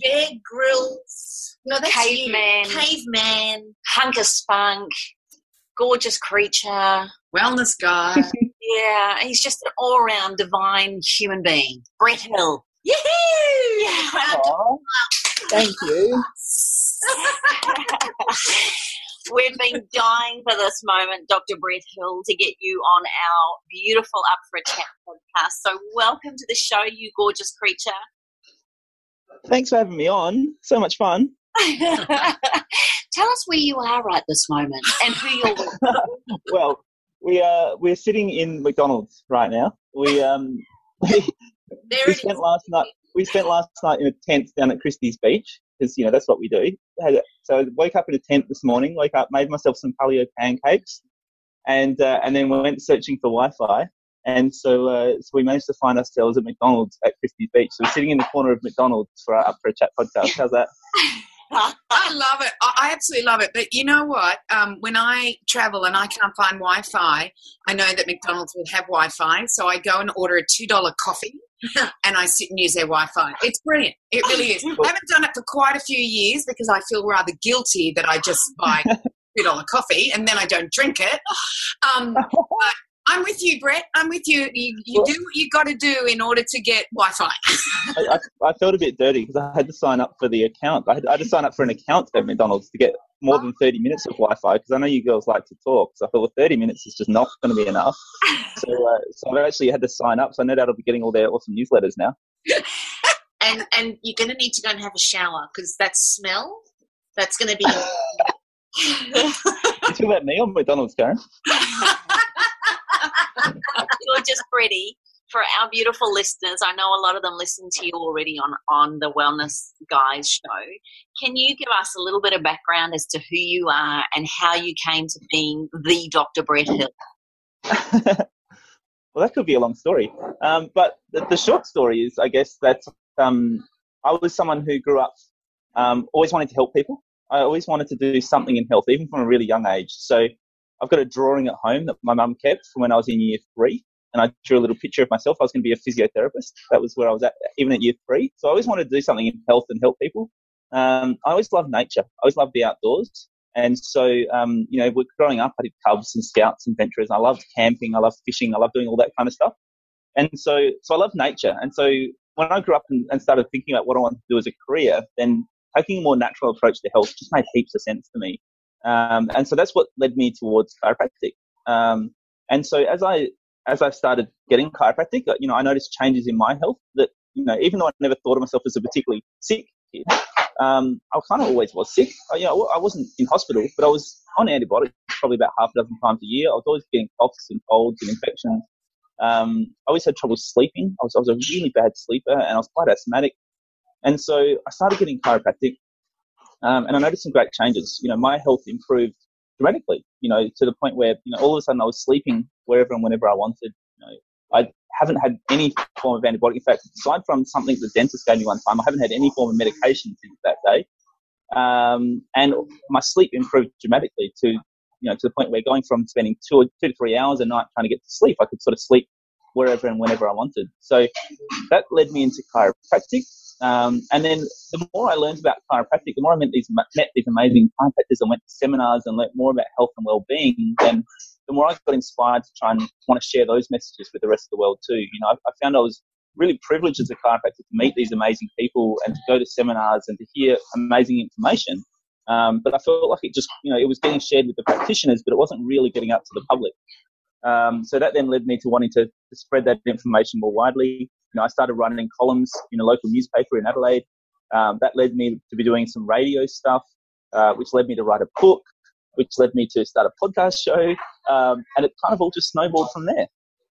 Bear Grylls. No, that's caveman. You. Caveman. Hunk of spunk. Gorgeous creature. Wellness guy. yeah, he's just an all around divine human being. Brett Hill. Yahoo! Yeah. Thank you. We've been dying for this moment, Dr. Brett Hill, to get you on our beautiful Up for a Chat podcast. So, welcome to the show, you gorgeous creature. Thanks for having me on. So much fun. Tell us where you are right this moment and who you're with. well, we are we're sitting in McDonald's right now. We um we, we spent last night we spent last night in a tent down at Christie's Beach because you know that's what we do. So I woke up in a tent this morning. Woke up, made myself some paleo pancakes, and uh, and then went searching for Wi-Fi. And so, uh, so we managed to find ourselves at McDonald's at Christie's Beach. So we're sitting in the corner of McDonald's for our Up for a Chat podcast. How's that? I love it. I absolutely love it. But you know what? Um, when I travel and I can't find Wi Fi, I know that McDonald's will have Wi Fi. So I go and order a $2 coffee and I sit and use their Wi Fi. It's brilliant. It really is. I haven't done it for quite a few years because I feel rather guilty that I just buy $2 coffee and then I don't drink it. Um, but I'm with you, Brett. I'm with you. You, you do what you've got to do in order to get Wi-Fi. I, I, I, felt a bit dirty because I had to sign up for the account. I had, I had, to sign up for an account at McDonald's to get more than 30 minutes of Wi-Fi because I know you girls like to talk. So I thought, well, 30 minutes is just not going to be enough. So, uh, so I've actually had to sign up. So I know that I'll be getting all their awesome newsletters now. and and you're going to need to go and have a shower because that smell, that's going to be. you talking about me on McDonald's, Karen? Just pretty. For our beautiful listeners, I know a lot of them listen to you already on, on the Wellness Guys show. Can you give us a little bit of background as to who you are and how you came to being the Dr. Brett Hill? well, that could be a long story. Um, but the, the, short story is, I guess, that um, I was someone who grew up um, always wanting to help people. I always wanted to do something in health, even from a really young age. So I've got a drawing at home that my mum kept from when I was in year three. And I drew a little picture of myself. I was going to be a physiotherapist. That was where I was at, even at year three. So I always wanted to do something in health and help people. Um, I always loved nature. I always loved the outdoors. And so, um, you know, growing up, I did cubs and scouts and ventures. I loved camping. I loved fishing. I loved doing all that kind of stuff. And so, so I love nature. And so when I grew up and, and started thinking about what I wanted to do as a career, then taking a more natural approach to health just made heaps of sense to me. Um, and so that's what led me towards chiropractic. Um, and so as I as I started getting chiropractic, uh, you know, I noticed changes in my health that you know, even though I never thought of myself as a particularly sick kid, um, I kind of always was sick. I, you know, I wasn't in hospital, but I was on antibiotics probably about half a dozen times a year. I was always getting coughs and colds and infections. Um, I always had trouble sleeping. I was, I was a really bad sleeper and I was quite asthmatic. And so I started getting chiropractic um, and I noticed some great changes. You know, my health improved dramatically, you know, to the point where, you know, all of a sudden I was sleeping wherever and whenever I wanted. You know, I haven't had any form of antibiotic. In fact, aside from something the dentist gave me one time, I haven't had any form of medication since that day. Um, and my sleep improved dramatically to, you know, to the point where going from spending two or two to three hours a night trying to get to sleep, I could sort of sleep wherever and whenever I wanted. So that led me into chiropractic. Um, and then the more I learned about chiropractic, the more I met these, met these amazing chiropractors and went to seminars and learned more about health and well-being, then the more I got inspired to try and want to share those messages with the rest of the world too. You know, I, I found I was really privileged as a chiropractor to meet these amazing people and to go to seminars and to hear amazing information. Um, but I felt like it just, you know, it was getting shared with the practitioners, but it wasn't really getting out to the public. Um, so that then led me to wanting to, to, spread that information more widely. You know, I started writing columns in a local newspaper in Adelaide. Um, that led me to be doing some radio stuff, uh, which led me to write a book, which led me to start a podcast show, um, and it kind of all just snowballed from there.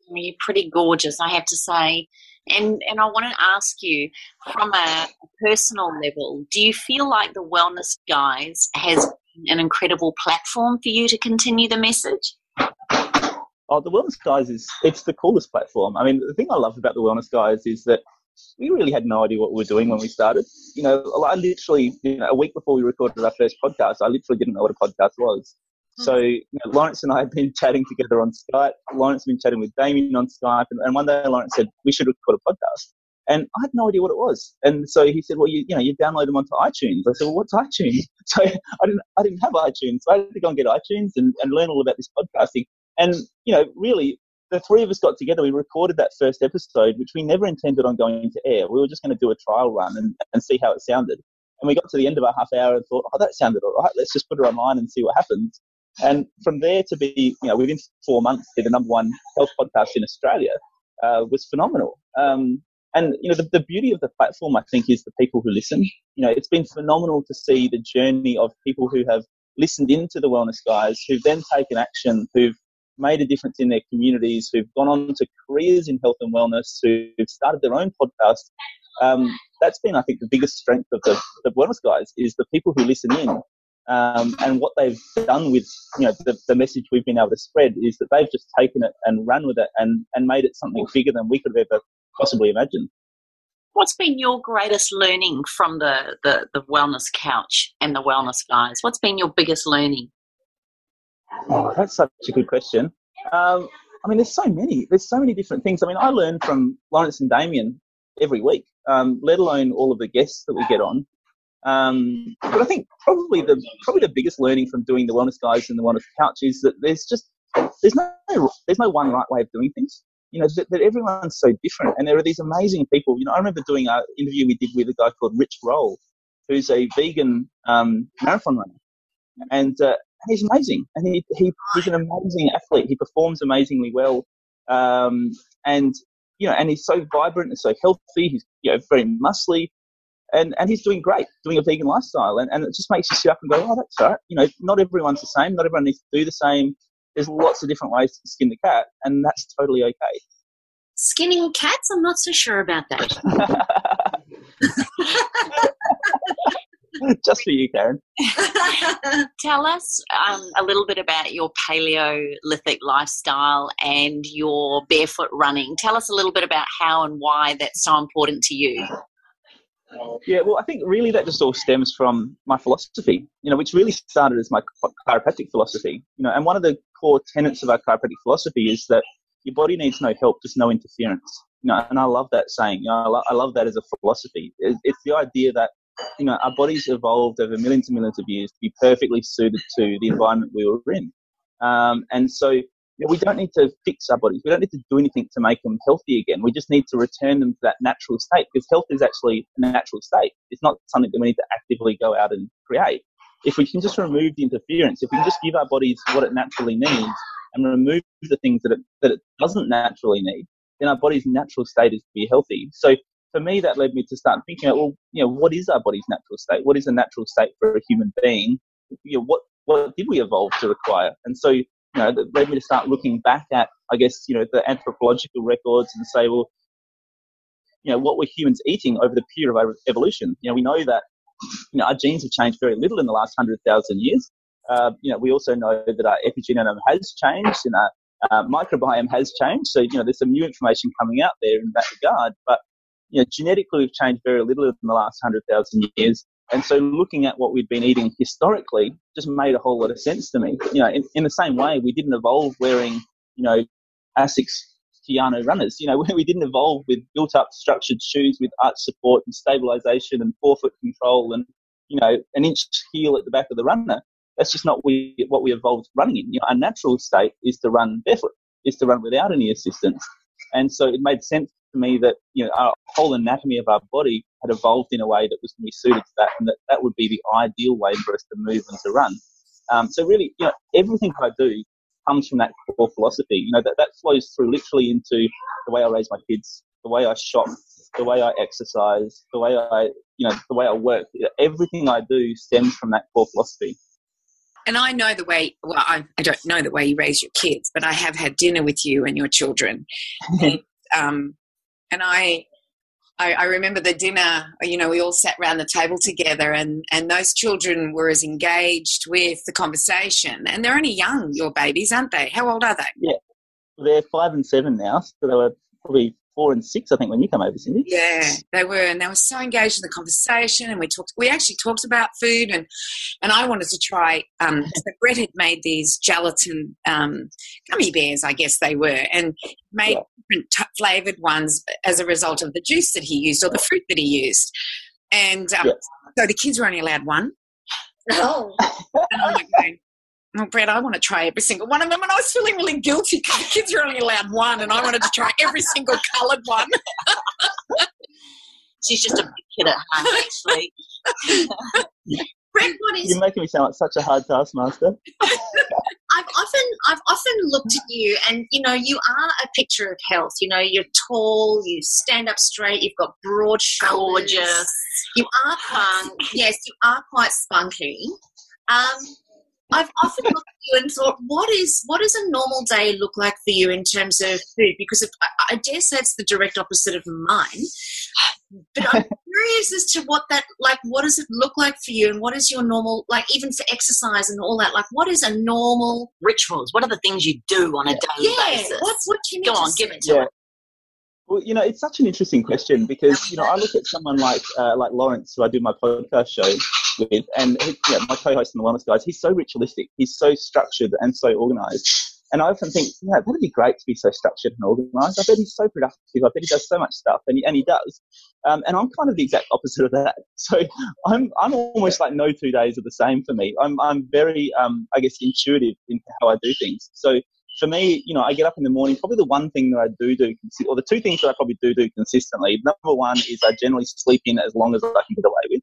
You're pretty gorgeous, I have to say. And and I want to ask you from a personal level, do you feel like the Wellness Guys has an incredible platform for you to continue the message? Oh, the Wellness Guys is it's the coolest platform. I mean, the thing I love about the Wellness Guys is that we really had no idea what we were doing when we started. You know, I literally, you know, a week before we recorded our first podcast, I literally didn't know what a podcast was. Hmm. So you know, Lawrence and I had been chatting together on Skype. Lawrence had been chatting with Damien on Skype, and, and one day Lawrence said we should record a podcast, and I had no idea what it was. And so he said, "Well, you, you know, you download them onto iTunes." I said, "Well, what's iTunes?" So I didn't, I didn't have iTunes, so I had to go and get iTunes and, and learn all about this podcasting. And you know, really, the three of us got together. We recorded that first episode, which we never intended on going to air. We were just going to do a trial run and, and see how it sounded. And we got to the end of our half hour and thought, oh, that sounded all right. Let's just put it online and see what happens. And from there to be, you know, within four months, be the number one health podcast in Australia uh, was phenomenal. Um, and you know, the, the beauty of the platform, I think, is the people who listen. You know, it's been phenomenal to see the journey of people who have listened into the Wellness Guys, who've then taken action, who've made a difference in their communities, who've gone on to careers in health and wellness, who've started their own podcast. Um, that's been, I think, the biggest strength of the, the Wellness Guys is the people who listen in. Um, and what they've done with you know the, the, message we've been able to spread is that they've just taken it and run with it and, and made it something bigger than we could have ever possibly imagined. What's been your greatest learning from the, the, the wellness couch and the wellness guys? What's been your biggest learning? Oh, that's such a good question. Um, I mean, there's so many. There's so many different things. I mean, I learn from Lawrence and Damien every week, um, let alone all of the guests that we get on. Um, but I think probably the probably the biggest learning from doing the wellness guys and the wellness couch is that there's just there's no there's no one right way of doing things. You know that, that everyone's so different, and there are these amazing people. You know, I remember doing an interview we did with a guy called Rich Roll, who's a vegan um, marathon runner, and uh, he's amazing, and he, he he's an amazing athlete. He performs amazingly well, um, and you know, and he's so vibrant and so healthy. He's you know very muscly, and and he's doing great, doing a vegan lifestyle, and, and it just makes you sit up and go, oh, that's right. You know, not everyone's the same. Not everyone needs to do the same. There's lots of different ways to skin the cat, and that's totally okay. Skinning cats? I'm not so sure about that. Just for you, Karen. Tell us um, a little bit about your Paleolithic lifestyle and your barefoot running. Tell us a little bit about how and why that's so important to you. Yeah, well, I think really that just all stems from my philosophy, you know, which really started as my chiropractic philosophy, you know, and one of the core tenets of our chiropractic philosophy is that your body needs no help, just no interference. You know, and I love that saying. You know, I, lo- I love that as a philosophy. It's, it's the idea that you know, our bodies evolved over millions and millions of years to be perfectly suited to the environment we were in. Um, and so we don't need to fix our bodies. We don't need to do anything to make them healthy again. We just need to return them to that natural state because health is actually a natural state. It's not something that we need to actively go out and create. If we can just remove the interference, if we can just give our bodies what it naturally needs and remove the things that it, that it doesn't naturally need, then our body's natural state is to be healthy. So for me, that led me to start thinking, well, you know, what is our body's natural state? What is a natural state for a human being? You know, what what did we evolve to require? And so, you know, that led me to start looking back at, I guess, you know, the anthropological records and say, well, you know, what were humans eating over the period of evolution? You know, we know that, you know, our genes have changed very little in the last hundred thousand years. Uh, you know, we also know that our epigenome has changed and our uh, microbiome has changed. So, you know, there's some new information coming out there in that regard. But you know, genetically we've changed very little in the last 100,000 years. And so looking at what we'd been eating historically just made a whole lot of sense to me. You know, in, in the same way, we didn't evolve wearing, you know, Asics Kayano runners. You know, we didn't evolve with built up structured shoes with arch support and stabilization and forefoot control and, you know, an inch heel at the back of the runner. That's just not we, what we evolved running in. You know, our natural state is to run barefoot, is to run without any assistance. And so it made sense me that you know our whole anatomy of our body had evolved in a way that was going to be suited to that, and that that would be the ideal way for us to move and to run. Um, so really, you know, everything I do comes from that core philosophy. You know that that flows through literally into the way I raise my kids, the way I shop, the way I exercise, the way I you know the way I work. Everything I do stems from that core philosophy and I know the way. Well, I, I, don't know the way you raise your kids, but I have had dinner with you and your children. and, um, and I, I, I remember the dinner. You know, we all sat around the table together, and and those children were as engaged with the conversation. And they're only young, your babies, aren't they? How old are they? Yeah, they're five and seven now, so they were probably four and six, I think, when you come over, Cindy. Yeah, they were, and they were so engaged in the conversation. And we talked. We actually talked about food, and and I wanted to try. Um, so Brett had made these gelatin um, gummy bears, I guess they were, and made Yeah. different t- flavored ones as a result of the juice that he used or the fruit that he used. And um, Yeah. so the kids were only allowed one. Oh, And I'm like going, oh, Brett, I want to try every single one of them. And I was feeling really guilty because the kids are only allowed one, and I wanted to try every single coloured one. She's just a big kid at heart, actually. Brett, what is You're making me sound like such a hard taskmaster. I've often I've often looked at you and you know you are a picture of health. You know you're tall, you stand up straight, you've got broad shoulders. Gorgeous. You are quite, Punk. yes, you are quite spunky. Um, I've often looked at you and thought, what is what does a normal day look like for you in terms of food? Because if, I, I dare say it's the direct opposite of mine. But I'm curious as to what that like. What does it look like for you, and what is your normal like? Even for exercise and all that. Like, what is a normal? Rituals. What are the things you do on a daily Yeah, basis? what what can you Go on, give it to Yeah. Well, you know, it's such an interesting question because you know I look at someone like uh, like Lawrence, who I do my podcast show with, and he, you know, my co-host in the Wellness Guys. He's so ritualistic. He's so structured and so organised. And I often think, yeah, that'd be great to be so structured and organised. I bet he's so productive. I bet he does so much stuff, and he, and he does. Um, and I'm kind of the exact opposite of that. So I'm I'm almost like no two days are the same for me. I'm I'm very um, I guess intuitive in how I do things. So for me, you know, I get up in the morning. Probably the one thing that I do do, or the two things that I probably do do consistently. Number one is I generally sleep in as long as I can get away with.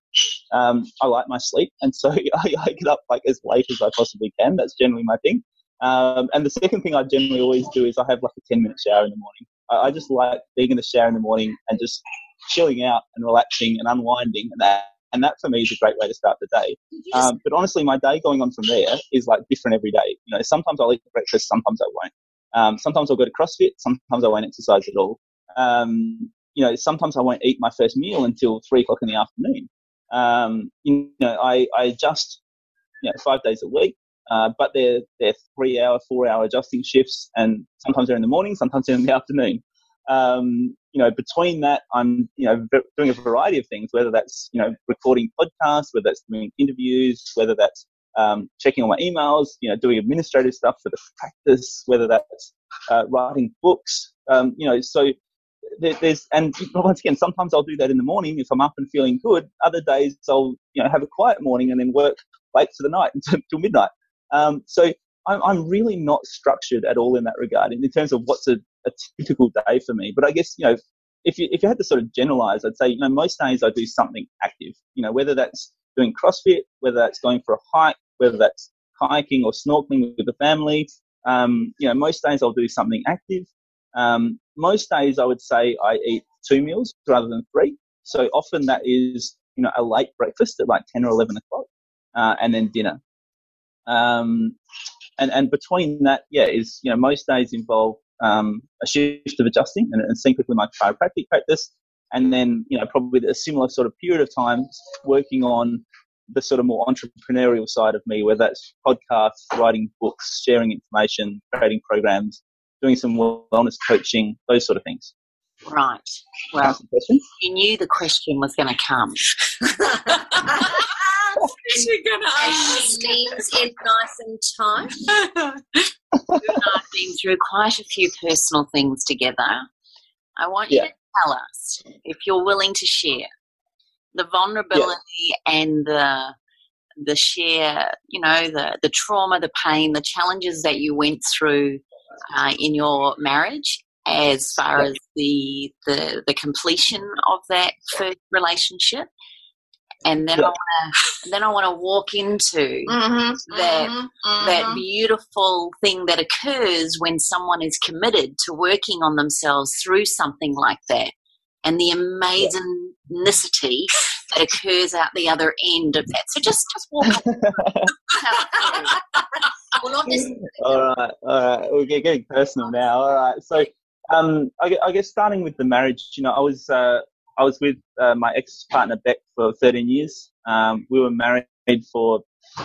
Um, I like my sleep, and so I, I get up like as late as I possibly can. That's generally my thing. Um, and the second thing I generally always do is I have like a ten minute shower in the morning. I, I just like being in the shower in the morning and just chilling out and relaxing and unwinding, and that and that for me is a great way to start the day. Um, but honestly, my day going on from there is like different every day. You know, sometimes I'll eat breakfast, sometimes I won't. Um, sometimes I'll go to CrossFit, sometimes I won't exercise at all. Um, you know, sometimes I won't eat my first meal until three o'clock in the afternoon. Um, you know, I, I adjust, you know, five days a week, uh, but they're, they're three hour, four hour adjusting shifts and sometimes they're in the morning, sometimes they're in the afternoon. Um, you know, between that, I'm, you know, doing a variety of things, whether that's, you know, recording podcasts, whether that's doing interviews, whether that's um, checking on my emails, you know, doing administrative stuff for the practice, whether that's uh, writing books, um, you know, so there, there's, and once again, sometimes I'll do that in the morning if I'm up and feeling good. Other days I'll, you know, have a quiet morning and then work late to the night until midnight. Um, so I'm, I'm really not structured at all in that regard in terms of what's a, a typical day for me. But I guess, you know, if you, if you had to sort of generalize, I'd say, you know, most days I do something active, you know, whether that's doing CrossFit, whether that's going for a hike, whether that's hiking or snorkeling with the family. Um, you know, most days I'll do something active. Um, most days I would say I eat two meals rather than three. So often that is, you know, a late breakfast at like 10 or 11 o'clock, uh, and then dinner. Um, and, and between that, yeah, is, you know, most days involve, um, a shift of adjusting and, and seeing people in my chiropractic practice. And then, you know, probably a similar sort of period of time working on the sort of more entrepreneurial side of me, whether that's podcasts, writing books, sharing information, creating programs, doing some wellness coaching, those sort of things. Right. Well, Answer the question? you knew the question was going to come. She's gonna And ask. she leans in nice and tight. You and I have been through quite a few personal things together. I want you to tell us, if you're willing to share, the vulnerability and the the share, you know, the the trauma, the pain, the challenges that you went through uh, in your marriage, as far as the the the completion of that first relationship, and then I want to then I want to walk into Mm-hmm, That- mm-hmm, that mhm. beautiful thing that occurs when someone is committed to working on themselves through something like that and the amazingness that occurs out the other end of that. So just just walk us through. Tell us through. well, not this. all right, all right. We're getting personal now. All right. So, Um, I, I, guess starting with the marriage, you know, I was uh, I was with uh, my ex partner Beck for 13 years. Um, we were married for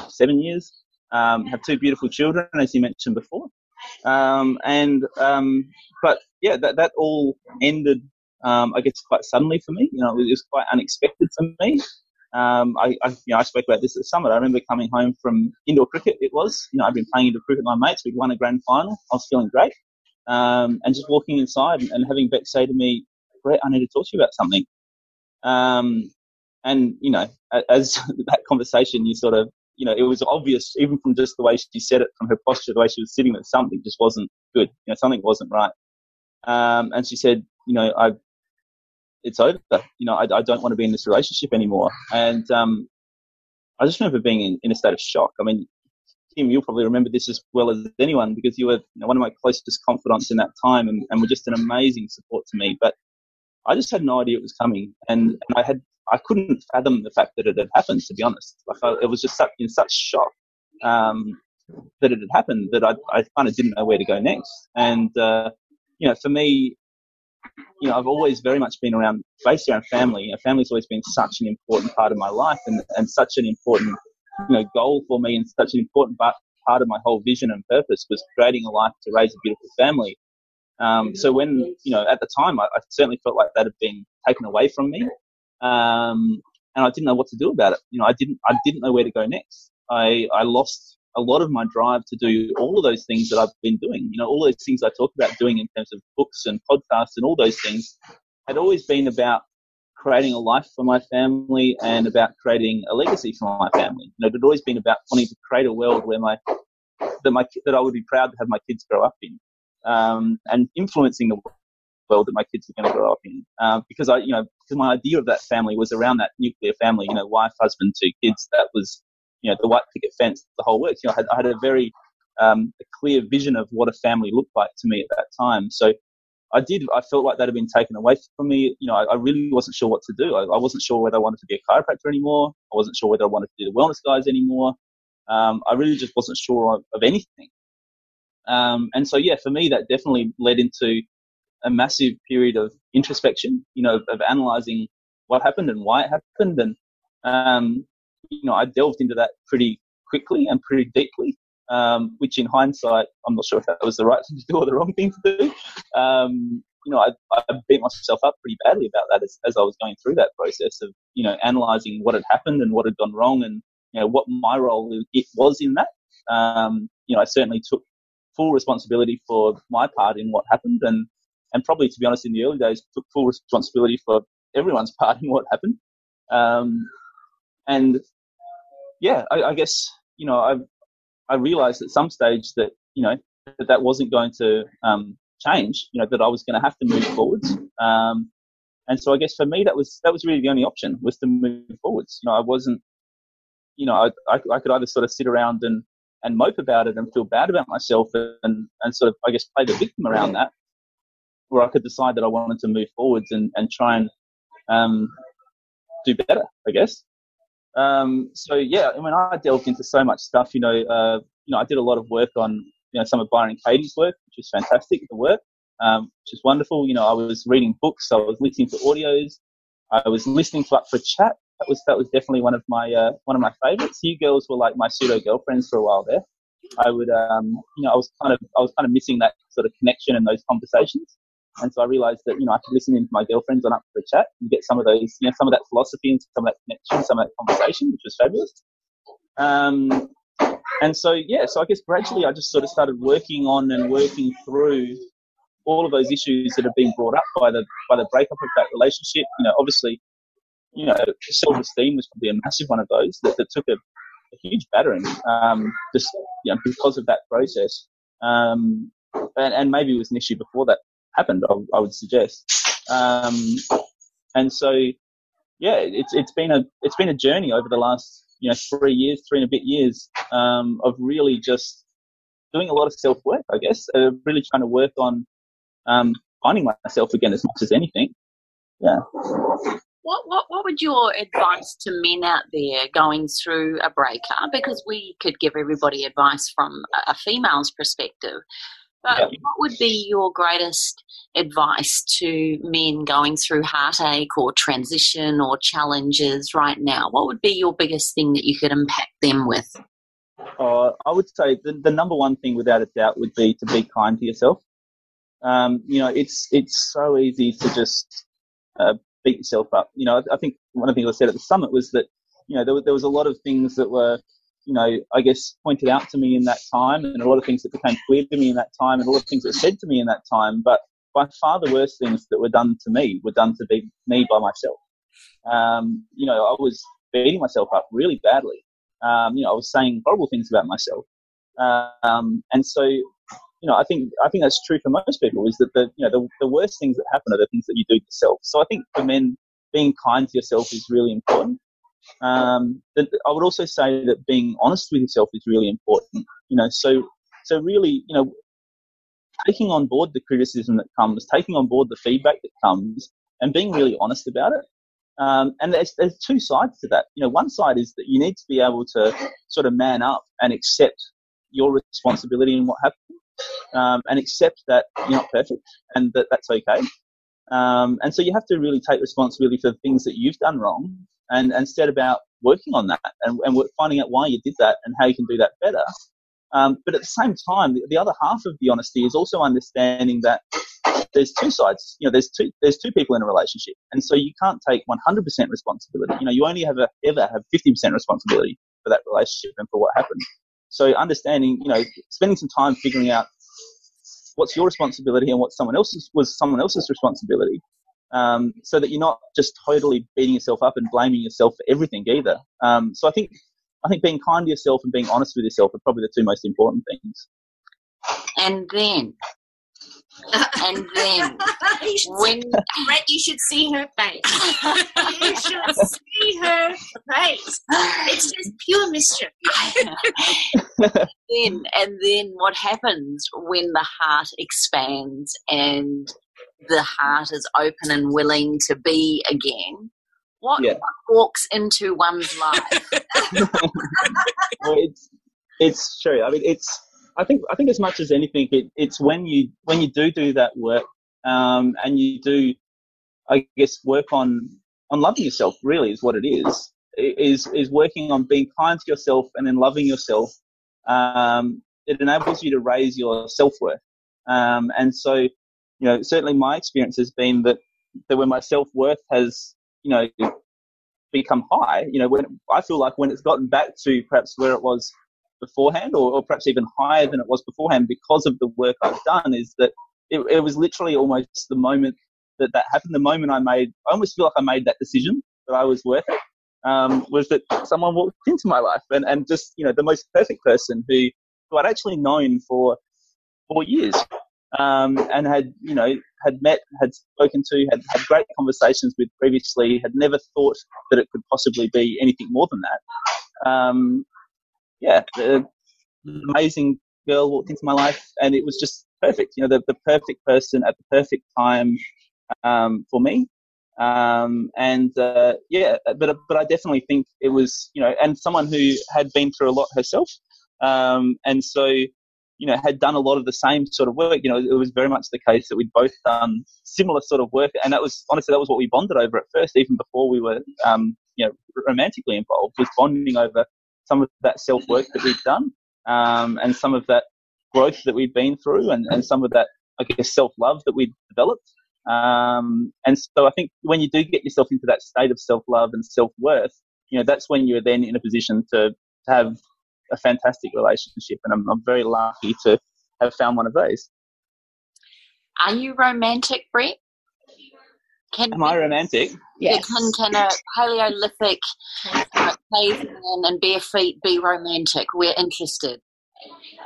seven years. Um, have two beautiful children, as you mentioned before. Um, and um, but yeah, that that all ended. Um, I guess quite suddenly for me. You know, it was quite unexpected for me. Um, I, I, you know, I spoke about this at summit. I remember coming home from indoor cricket. It was, you know, I'd been playing indoor cricket with my mates. We'd won a grand final. I was feeling great. And just walking inside and, having Beck say to me, Brett, I need to talk to you about something. Um, and, you know, as that conversation, you sort of, you know, it was obvious, even from just the way she said it, from her posture, the way she was sitting, that something just wasn't good. You know, something wasn't right. Um, and she said, you know, I, it's over. You know, I, I don't want to be in this relationship anymore. And um, I just remember being in, in a state of shock. I mean, Kim, you'll probably remember this as well as anyone because you were you know, one of my closest confidants in that time and, and were just an amazing support to me. But I just had no idea it was coming, and, and I had I couldn't fathom the fact that it had happened. To be honest, like I, it was just such, in such shock um, that it had happened that I, I kind of didn't know where to go next. And uh, you know, for me, you know, I've always very much been around based around family. You know, family's always been such an important part of my life and, and such an important you know goal for me and such an important part of my whole vision and purpose was creating a life to raise a beautiful family. Um, so when you know at the time I, I, certainly felt like that had been taken away from me, um, and I didn't know what to do about it. You know, I didn't I didn't know where to go next. I I lost a lot of my drive to do all of those things that I've been doing. You know, all those things I talk about doing in terms of books and podcasts and all those things had always been about creating a life for my family and about creating a legacy for my family. You know, it had always been about wanting to create a world where my that my that I would be proud to have my kids grow up in, um, and influencing the world that my kids are going to grow up in. Uh, because I, you know, because my idea of that family was around that nuclear family. You know, wife, husband, two kids. That was, you know, the white picket fence, the whole works. You know, I had, I had a very um, a clear vision of what a family looked like to me at that time. So I did. I felt like that had been taken away from me. You know, I, I really wasn't sure what to do. I, I, wasn't sure whether I wanted to be a chiropractor anymore. I wasn't sure whether I wanted to do the wellness guys anymore. Um, I really just wasn't sure of, of anything. Um, and so, yeah, for me, that definitely led into a massive period of introspection. You know, of, of analyzing what happened and why it happened, and um, you know, I delved into that pretty quickly and pretty deeply um, which in hindsight, I'm not sure if that was the right thing to do or the wrong thing to do. Um, you know, I, I, beat myself up pretty badly about that as, as I was going through that process of, you know, analyzing what had happened and what had gone wrong and, you know, what my role it was in that. Um, you know, I certainly took full responsibility for my part in what happened and, and probably, to be honest, in the early days, took full responsibility for everyone's part in what happened. Um, and yeah, I, I guess, you know, I've, I realized at some stage that, you know, that that wasn't going to um, change, you know, that I was going to have to move forwards. Um, and so I guess for me, that was, that was really the only option was to move forwards. You know, I wasn't, you know, I, I, I could either sort of sit around and, and mope about it and feel bad about myself and, and sort of, I guess, play the victim around that, or I could decide that I wanted to move forwards and, and try and um, do better, I guess. Um, so yeah, I mean, I delved into so much stuff. You know, uh, you know, I did a lot of work on you know some of Byron Katie's work, which was fantastic. The work, um, which is wonderful. You know, I was reading books, I was listening to audios, I was listening to Up for Chat. That was that was definitely one of my uh, one of my favorites. You girls were like my pseudo girlfriends for a while there. I would, um, you know, I was kind of I was kind of missing that sort of connection and those conversations. And so I realized that, you know, I could listen in to my girlfriends on Up for a Chat and get some of those, you know, some of that philosophy and some of that connection, some of that conversation, which was fabulous. Um, and so, yeah, so I guess gradually I just sort of started working on and working through all of those issues that have been brought up by the, by the breakup of that relationship. You know, obviously, you know, self-esteem was probably a massive one of those that, that took a, a huge battering, um, just, you know, because of that process. Um, and, and maybe it was an issue before that happened. I, I would suggest. Um, and so, yeah, it's it's been a it's been a journey over the last you know three years, three and a bit years um, of really just doing a lot of self work. I guess uh, really trying to work on um, finding myself again as much as anything. Yeah. What, what, what would your advice to men out there going through a breakup? Because we could give everybody advice from a female's perspective. But yeah. what would be your greatest advice to men going through heartache or transition or challenges right now? What would be your biggest thing that you could impact them with? Uh, I would say the, the number one thing, without a doubt, would be to be kind to yourself. Um, you know, it's it's so easy to just uh, beat yourself up. You know, I, think one of the things I said at the summit was that you know there, there was a lot of things that were you know, I guess pointed out to me in that time, and a lot of things that became clear to me in that time, and a lot of things that said to me in that time. But by far the worst things that were done to me were done to be me by myself. Um, you know, I was beating myself up really badly. Um, you know, I was saying horrible things about myself. Um, and so, you know, I think I think that's true for most people. Is that the you know the, the worst things that happen are the things that you do to yourself. So I think for men, being kind to yourself is really important. Um, I would also say that being honest with yourself is really important. You know, so so really, you know, taking on board the criticism that comes, taking on board the feedback that comes, and being really honest about it. Um, and there's, there's two sides to that. You know, one side is that you need to be able to sort of man up and accept your responsibility in what happened, um, and accept that you're not perfect and that that's okay. Um, and so you have to really take responsibility for the things that you've done wrong and, and set about working on that and, and finding out why you did that and how you can do that better. Um, but at the same time, the, the, other half of the honesty is also understanding that there's two sides. You know, there's two there's two people in a relationship, and so you can't take 100% responsibility. You know, you only have a, ever have 50% responsibility for that relationship and for what happened. So understanding, you know, spending some time figuring out what's your responsibility and what someone else's was someone else's responsibility, um, so that you're not just totally beating yourself up and blaming yourself for everything either. Um, so I think I think being kind to yourself and being honest with yourself are probably the two most important things. And then, and then, when Brett, you should see her face. you should see her face. It's just pure mischief. then, and then, what happens when the heart expands and the heart is open and willing to be again? What, yeah. walks into one's life? well, it's it's true. I mean, it's. I think I think as much as anything, it, it's when you when you do do that work, um, and you do, I guess, work on on loving yourself. Really, is what it is. Is is working on being kind to yourself and then loving yourself. Um, it enables you to raise your self worth. Um, and so, you know, certainly my experience has been that that when my self worth has you know, become high, you know, when I feel like when it's gotten back to perhaps where it was beforehand or, or perhaps even higher than it was beforehand because of the work I've done is that it, it was literally almost the moment that that happened, the moment I made, I almost feel like I made that decision that I was worth it. Um, was that someone walked into my life and, and just, you know, the most perfect person who, who I'd actually known for four years um, and had you know had met, had spoken to, had had great conversations with previously, had never thought that it could possibly be anything more than that. Um, yeah, the, the amazing girl walked into my life, and it was just perfect. You know, the, the perfect person at the perfect time um, for me. Um, and uh, yeah, but but I definitely think it was you know, and someone who had been through a lot herself, um, and so you know, had done a lot of the same sort of work. You know, it was very much the case that we'd both done similar sort of work, and that was honestly that was what we bonded over at first, even before we were, um, you know, romantically involved, was bonding over some of that self work that we've done, um, and some of that growth that we've been through, and, and some of that, I guess, self love that we've developed. Um, and so I think when you do get yourself into that state of self love and self worth, you know, that's when you're then in a position to, to have a fantastic relationship, and I'm, I'm very lucky to have found one of those. Are you romantic, Brett? Can Am I romantic? Yes. Can, can a Paleolithic caveman and bare feet be romantic? We're interested.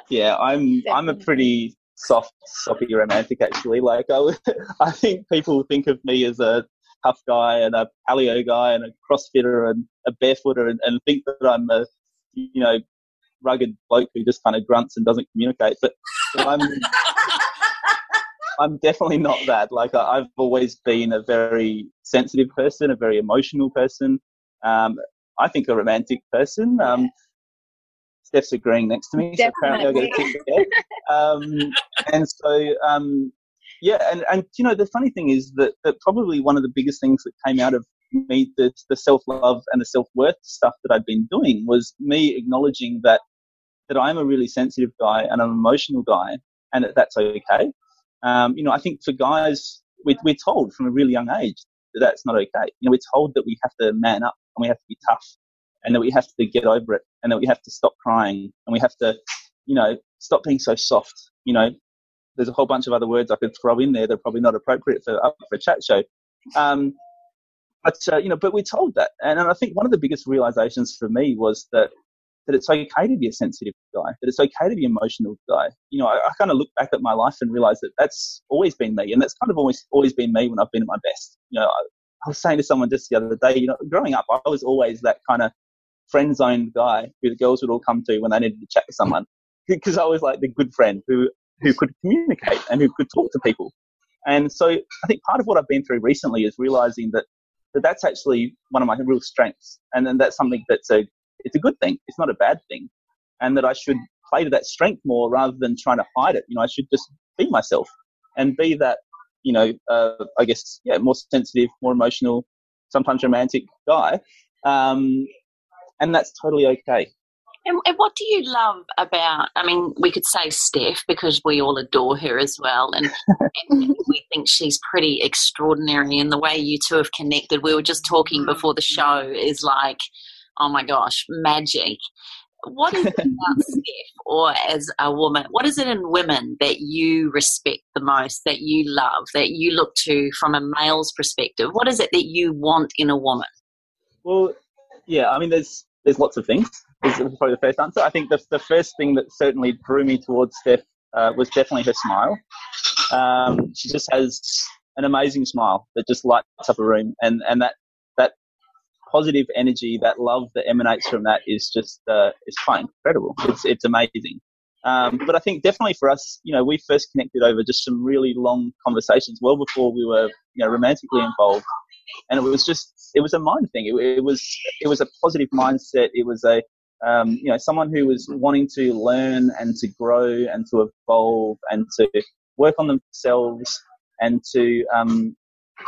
Yeah, I'm. I'm a pretty soft, soppy romantic actually. Like I, I think people think of me as a tough guy and a paleo guy and a crossfitter and a barefooter and, and think that I'm a, you know, rugged bloke who just kind of grunts and doesn't communicate. But I'm, I'm definitely not that. Like I've always been a very sensitive person, a very emotional person. Um, I think a romantic person. Um, Steph's agreeing next to me, Definitely. so apparently I get a tick Um, and so, um, yeah, and, and you know, the funny thing is that, that probably one of the biggest things that came out of me, the, the self love and the self worth stuff that I'd been doing was me acknowledging that that I'm a really sensitive guy and I'm an emotional guy, and that that's okay. Um, you know, I think for guys, we, we're told from a really young age that's not okay. You know, we're told that we have to man up and we have to be tough and that we have to get over it and that we have to stop crying and we have to, you know, stop being so soft. You know, there's a whole bunch of other words I could throw in there that are probably not appropriate for, for a chat show. Um, but, uh, you know, but we're told that. And, and I think one of the biggest realizations for me was that that it's okay to be a sensitive guy, that it's okay to be an emotional guy. You know, I, I kind of look back at my life and realize that that's always been me, and that's kind of always always been me when I've been at my best. You know, I, I was saying to someone just the other day, you know, growing up, I was always that kind of friend zone guy who the girls would all come to when they needed to chat with someone, because I was like the good friend who who could communicate and who could talk to people. And so I think part of what I've been through recently is realizing that, that that's actually one of my real strengths. And then that's something that's a, it's a good thing. It's not a bad thing. And that I should play to that strength more rather than trying to hide it. You know, I should just be myself and be that, you know, uh, I guess, yeah, more sensitive, more emotional, sometimes romantic guy. Um, and that's totally okay. And, and, what do you love about? I mean, we could say Steph because we all adore her as well, and, and, we think she's pretty extraordinary. And the way you two have connected, we were just talking before the show, is like, oh my gosh, magic. What is it about Steph, or as a woman, what is it in women that you respect the most, that you love, that you look to from a male's perspective? What is it that you want in a woman? Well, yeah, I mean, there's there's lots of things. Is probably the first answer. I think the the first thing that certainly drew me towards Steph uh, was definitely her smile. Um, she just has an amazing smile that just lights up a room, and and that that positive energy, that love that emanates from that is just uh, is quite incredible. It's it's amazing. Um, but I think definitely for us, you know, we first connected over just some really long conversations, well before we were, you know, romantically involved and it was just it was a mind thing. It, it was it was a positive mindset. It was a um, you know someone who was wanting to learn and to grow and to evolve and to work on themselves and to um,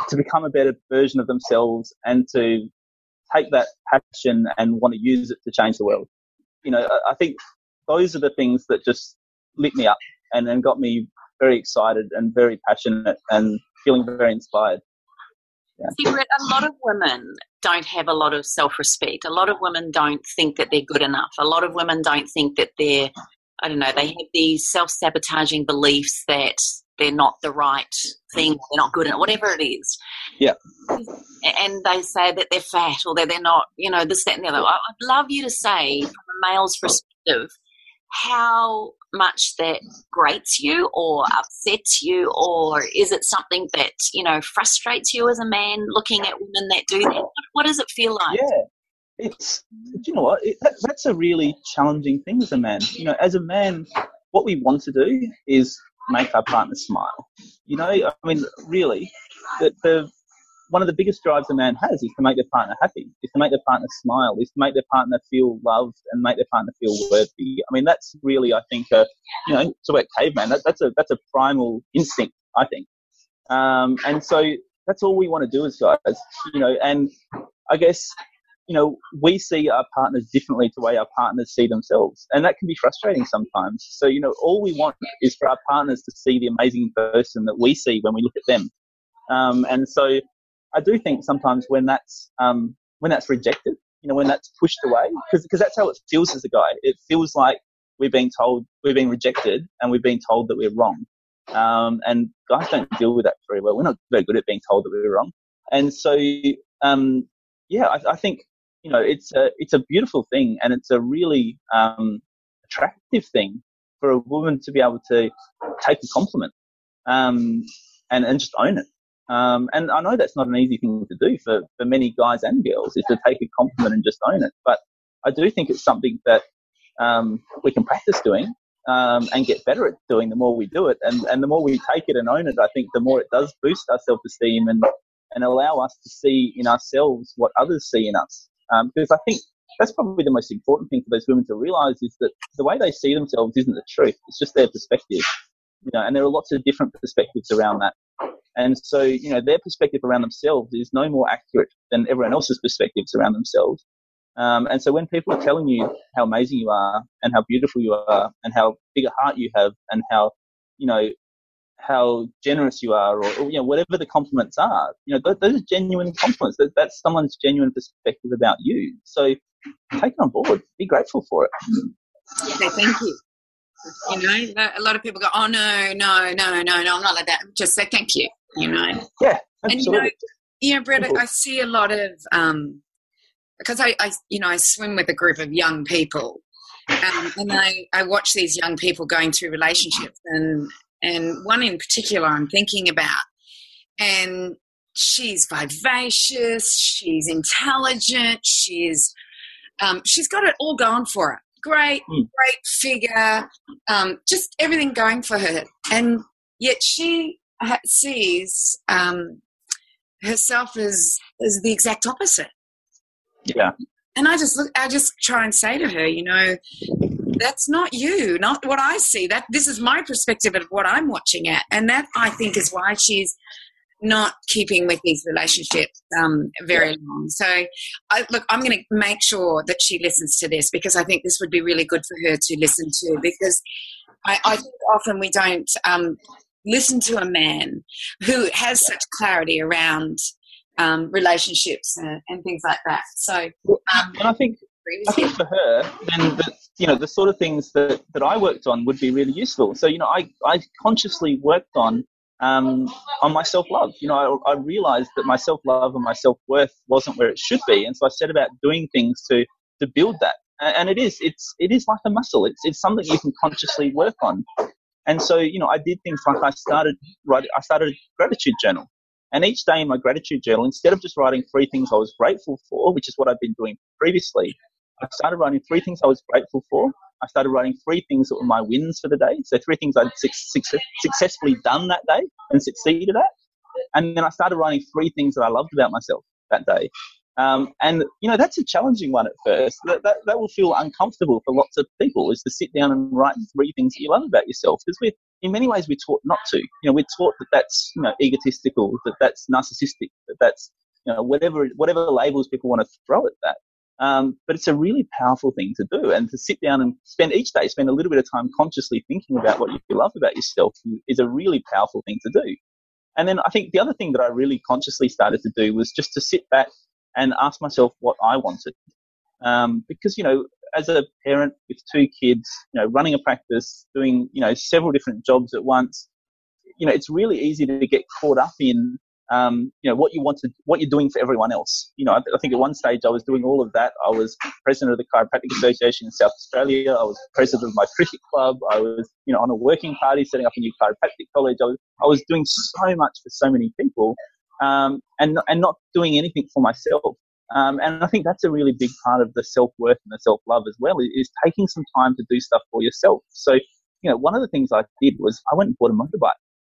to become a better version of themselves and to take that passion and want to use it to change the world. You know, I, think those are the things that just lit me up and, and got me very excited and very passionate and feeling very inspired. Yeah. A lot of women don't have a lot of self respect. A lot of women don't think that they're good enough. A lot of women don't think that they're, I don't know, they have these self sabotaging beliefs that they're not the right thing, they're not good at whatever it is. Yeah. And they say that they're fat or that they're not, you know, this, that, and the other. I'd love you to say, from a male's perspective, how much that grates you or upsets you or is it something that you know frustrates you as a man looking at women that do that what does it feel like yeah it's you know what it, that, that's a really challenging thing as a man you know as a man what we want to do is make our partner smile you know i mean really the, the one of the biggest drives a man has is to make their partner happy, is to make their partner smile, is to make their partner feel loved and make their partner feel worthy. I mean, that's really, I think, a, you know, to work caveman, that, that's a that's a primal instinct, I think. Um, and so that's all we want to do as guys, you know. And I guess, you know, we see our partners differently to the way our partners see themselves, and that can be frustrating sometimes. So, you know, all we want is for our partners to see the amazing person that we see when we look at them. Um, and so I do think sometimes when that's um, when that's rejected, you know, when that's pushed away, because that's how it feels as a guy. It feels like we're being told we're being rejected and we're being told that we're wrong. Um, and guys don't deal with that very well. We're not very good at being told that we're wrong. And so, um, yeah, I, I, think you know it's a it's a beautiful thing, and it's a really um, attractive thing for a woman to be able to take a compliment um, and and just own it. Um, and I know that's not an easy thing to do for, for many guys and girls is to take a compliment and just own it. But I do think it's something that um, we can practice doing um, and get better at doing the more we do it. And, and the more we take it and own it, I think the more it does boost our self esteem and, and allow us to see in ourselves what others see in us. Um, because I think that's probably the most important thing for those women to realize is that the way they see themselves isn't the truth. It's just their perspective, you know, and there are lots of different perspectives around that. And so, you know, their perspective around themselves is no more accurate than everyone else's perspectives around themselves. Um, and so when people are telling you how amazing you are and how beautiful you are and how big a heart you have and how, you know, how generous you are or, or you know, whatever the compliments are, you know, those, those are genuine compliments. That, that's someone's genuine perspective about you. So take it on board. Be grateful for it. Okay, thank you. You know, a lot of people go, "Oh no, no, no, no, no, I'm not like that." Just say thank you. You know. Yeah, absolutely. And you know, you know, Brett, I see a lot of um, because I, I, you know, I swim with a group of young people, um, and I, I watch these young people going through relationships, and and one in particular I'm thinking about, and she's vivacious, she's intelligent, she's um, she's got it all going for her. Great, mm. great figure, um, just everything going for her. And yet she sees um, herself as, as the exact opposite. Yeah. And I just look, I just try and say to her, you know, that's not you, not what I see. That this is my perspective of what I'm watching at, and that I think is why she's not keeping with these relationships um, very long. So, I, look, I'm going to make sure that she listens to this because I think this would be really good for her to listen to because I, I think often we don't um, listen to a man who has such clarity around um, relationships and, and, things like that. So, um, and I think I think for her, then the, you know the sort of things that, that I worked on would be really useful. So you know, I I consciously worked on um, on my self love. You know, I, I realized that my self love and my self worth wasn't where it should be, and so I set about doing things to to build that. And it is it's it is like a muscle. It's it's something you can consciously work on. And so you know, I did things like I started writing. I started a gratitude journal. And each day in my gratitude journal, instead of just writing three things I was grateful for, which is what I've been doing previously, I started writing three things I was grateful for. I started writing three things that were my wins for the day. So three things I'd su- successfully done that day and succeeded at. And then I started writing three things that I loved about myself that day. Um, and you know that's a challenging one at first. That, that, that will feel uncomfortable for lots of people is to sit down and write three things that you love about yourself because we in many ways we're taught not to. You know we're taught that that's you know egotistical, that that's narcissistic, that that's you know whatever whatever labels people want to throw at that. Um, but it's a really powerful thing to do. And to sit down and spend each day, spend a little bit of time consciously thinking about what you love about yourself is a really powerful thing to do. And then I think the other thing that I really consciously started to do was just to sit back and ask myself what I wanted. Um, because, you know, as a parent with two kids, you know, running a practice, doing, you know, several different jobs at once, you know, it's really easy to get caught up in um, you know, what you want to, what you're doing for everyone else. You know, I, I, think at one stage I was doing all of that. I was president of the Chiropractic Association in South Australia. I was president of my cricket club. I was, you know, on a working party setting up a new chiropractic college. I was, I was doing so much for so many people, um, and and not doing anything for myself. Um, and I think that's a really big part of the self worth and the self love as well is, is taking some time to do stuff for yourself. So, you know, one of the things I did was I went and bought a motorbike.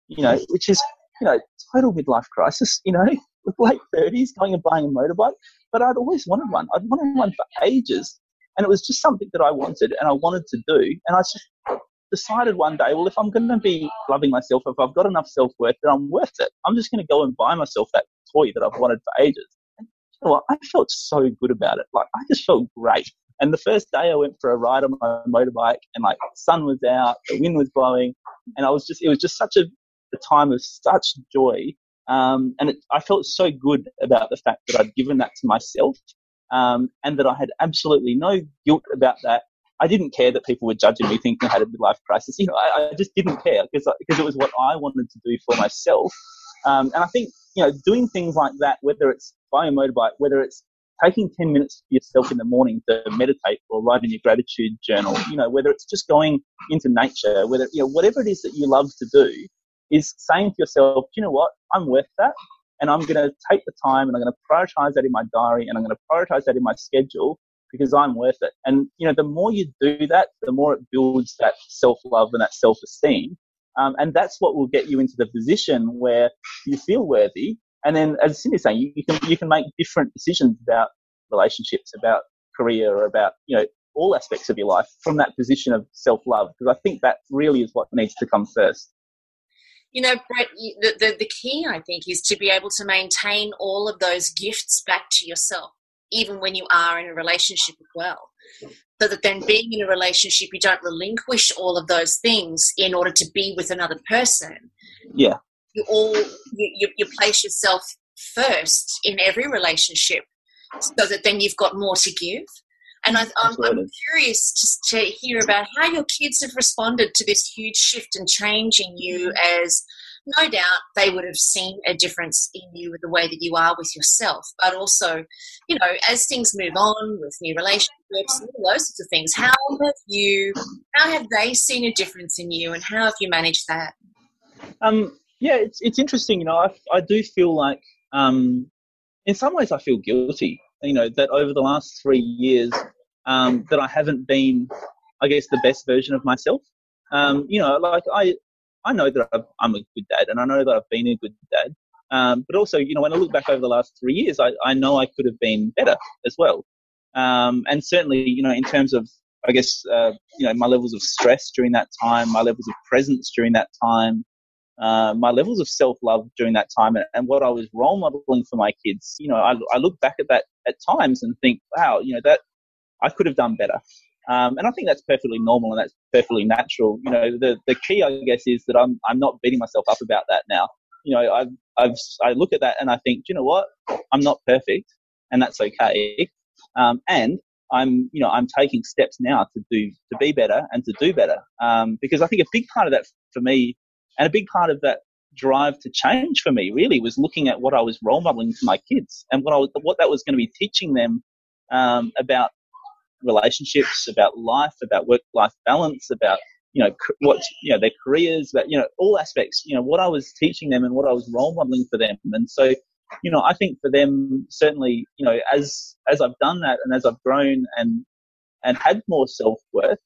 You know, which is you know, total midlife crisis, you know, with late 30s, going and buying a motorbike. But I'd always wanted one. I'd wanted one for ages. And it was just something that I wanted and I wanted to do. And I just decided one day, well, if I'm going to be loving myself, if I've got enough self worth, then I'm worth it. I'm just going to go and buy myself that toy that I've wanted for ages. And you know what? I felt so good about it. Like, I just felt great. And the first day I went for a ride on my motorbike and like the sun was out, the wind was blowing, and I was just, it was just such a a time of such joy. Um, and it, I felt so good about the fact that I'd given that to myself um, and that I had absolutely no guilt about that. I didn't care that people were judging me thinking I had a midlife crisis. You know, I, I just didn't care because, because it was what I wanted to do for myself. Um, and I think, you know, doing things like that, whether it's buying a motorbike, whether it's taking 10 minutes for yourself in the morning to meditate or write in your gratitude journal, you know, whether it's just going into nature, whether, you know, whatever it is that you love to do, is saying to yourself, you know what, I'm worth that. And I'm going to take the time and I'm going to prioritize that in my diary and I'm going to prioritize that in my schedule because I'm worth it. And, you know, the more you do that, the more it builds that self love and that self esteem. Um, and that's what will get you into the position where you feel worthy. And then, as Cindy's saying, you, you, can, you can make different decisions about relationships, about career or about you know all aspects of your life from that position of self love because I think that really is what needs to come first. You know, Brett, the, the, the key, I think, is to be able to maintain all of those gifts back to yourself, even when you are in a relationship as well. So that then being in a relationship, you don't relinquish all of those things in order to be with another person. Yeah. You all, you, you, you place yourself first in every relationship so that then you've got more to give. And I, am curious to, to hear about how your kids have responded to this huge shift and change in you, as no doubt they would have seen a difference in you with the way that you are with yourself, but also, you know, as things move on with new relationships, and all those sorts of things. How have you, how have they seen a difference in you, and how have you managed that? Um, yeah, it's it's interesting. You know, I, I do feel like, um, in some ways, I feel guilty you know that over the last three years um, that I haven't been, I guess, the best version of myself. Um, you know, like I, I know that i am a good dad, and I know that I've been a good dad. Um, but also, you know, when I look back over the last three years, I, I know I could have been better as well. Um, and certainly, you know, in terms of, I guess, uh, you know, my levels of stress during that time, my levels of presence during that time, uh, my levels of self love during that time and, and, what I was role modeling for my kids. You know, I, I, look back at that at times and think, wow, you know, that I could have done better. Um, and I think that's perfectly normal and that's perfectly natural. You know, the, the key, I guess, is that I'm, I'm not beating myself up about that now. You know, I've, I've, I look at that and I think, you know what? I'm not perfect and that's okay. Um, and I'm, you know, I'm taking steps now to do, to be better and to do better. Um, because I think a big part of that for me and a big part of that drive to change for me really was looking at what I was role modeling to my kids and what I was, what that was going to be teaching them um, about relationships, about life, about work-life balance, about you know what you know their careers, about you know all aspects. You know what I was teaching them and what I was role modeling for them, and so you know I think for them certainly you know as as I've done that and as I've grown and and had more self worth,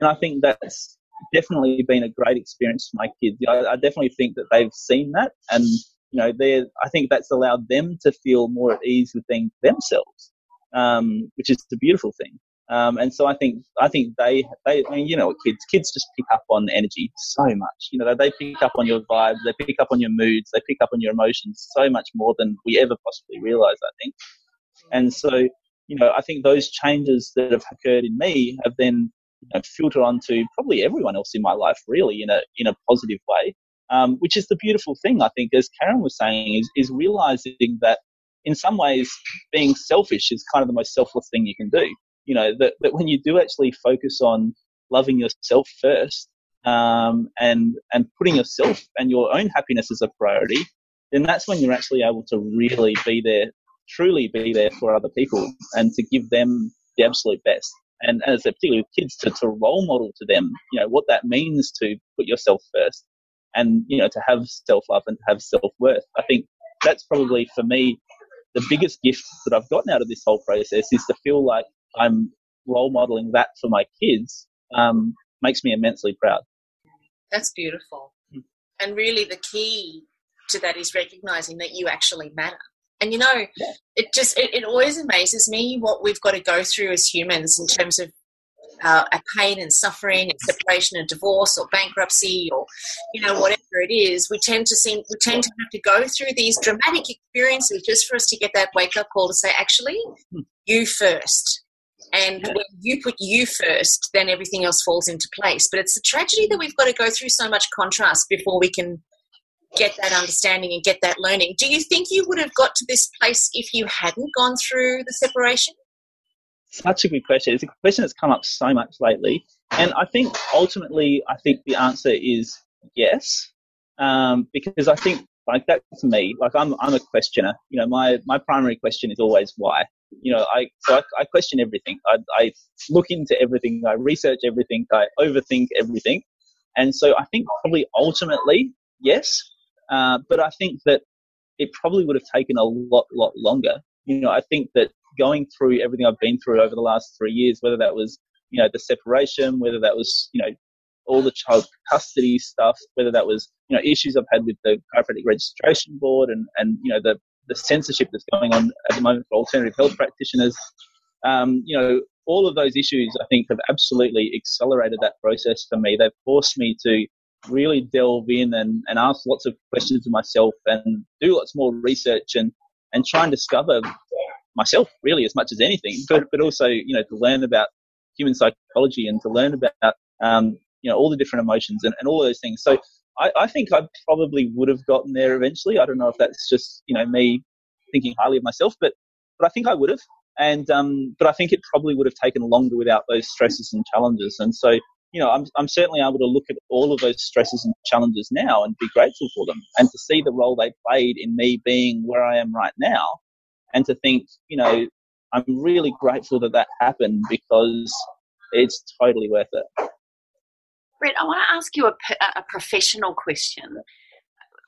and I think that's definitely been a great experience for my kids. I, I definitely think that they've seen that, and you know, they I think that's allowed them to feel more at ease with themselves, um, which is a beautiful thing. Um, and so I think I think they they I mean, you know kids kids just pick up on energy so much. You know they pick up on your vibes, they pick up on your moods, they pick up on your emotions so much more than we ever possibly realize. I think, and so you know I think those changes that have occurred in me have then know, filter onto probably everyone else in my life, really, in a in a positive way. Um, which is the beautiful thing, I think, as Karen was saying, is is realizing that in some ways being selfish is kind of the most selfless thing you can do. You know that that when you do actually focus on loving yourself first um, and and putting yourself and your own happiness as a priority, then that's when you're actually able to really be there, truly be there for other people, and to give them the absolute best and as a particularly with kids to, to role model to them, you know, what that means to put yourself first and, you know, to have self love and have self worth. I think that's probably for me the biggest gift that I've gotten out of this whole process is to feel like I'm role modeling that for my kids um, makes me immensely proud. That's beautiful. And really, the key to that is recognizing that you actually matter. And you know, it just it, it always amazes me what we've got to go through as humans in terms of uh, a pain and suffering and separation and divorce or bankruptcy or you know whatever it is. We tend to seem we tend to have to go through these dramatic experiences just for us to get that wake up call to say actually hmm. you first. And when you put you first then everything else falls into place. But it's a tragedy that we've got to go through so much contrast before we can get that understanding and get that learning. Do you think you would have got to this place if you hadn't gone through the separation? Such a good question. It's a question that's come up so much lately. And I think ultimately, I think the answer is yes. Um, because I think like that to me, like I'm, I'm a questioner. You know, my, my primary question is always why. You know, I, so I, I question everything. I, I look into everything. I research everything. I overthink everything. And so I think probably ultimately, yes, uh, but I think that it probably would have taken a lot, lot longer. You know, I think that going through everything I've been through over the last three years, whether that was, you know, the separation, whether that was, you know, all the child custody stuff, whether that was, you know, issues I've had with the chiropractic registration board and, and, you know, the, the censorship that's going on at the moment for alternative health practitioners. Um, you know, all of those issues I think have absolutely accelerated that process for me. They've forced me to really delve in and, and ask lots of questions of myself and do lots more research and, and try and discover myself really as much as anything, but, but also, you know, to learn about human psychology and to learn about, um, you know, all the different emotions and, and all those things. So I, I think I probably would have gotten there eventually. I don't know if that's just, you know, me thinking highly of myself, but, but I think I would have. And, um, but I think it probably would have taken longer without those stresses and challenges. And so, you know, I'm, I'm certainly able to look at all of those stresses and challenges now and be grateful for them and to see the role they played in me being where I am right now and to think, you know, I'm really grateful that that happened because it's totally worth it. Brett, I want to ask you a, a professional question.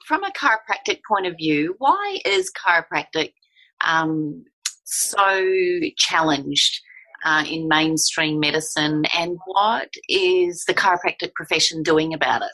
From a chiropractic point of view, why is chiropractic um, so challenged uh, in mainstream medicine, and what is the chiropractic profession doing about it?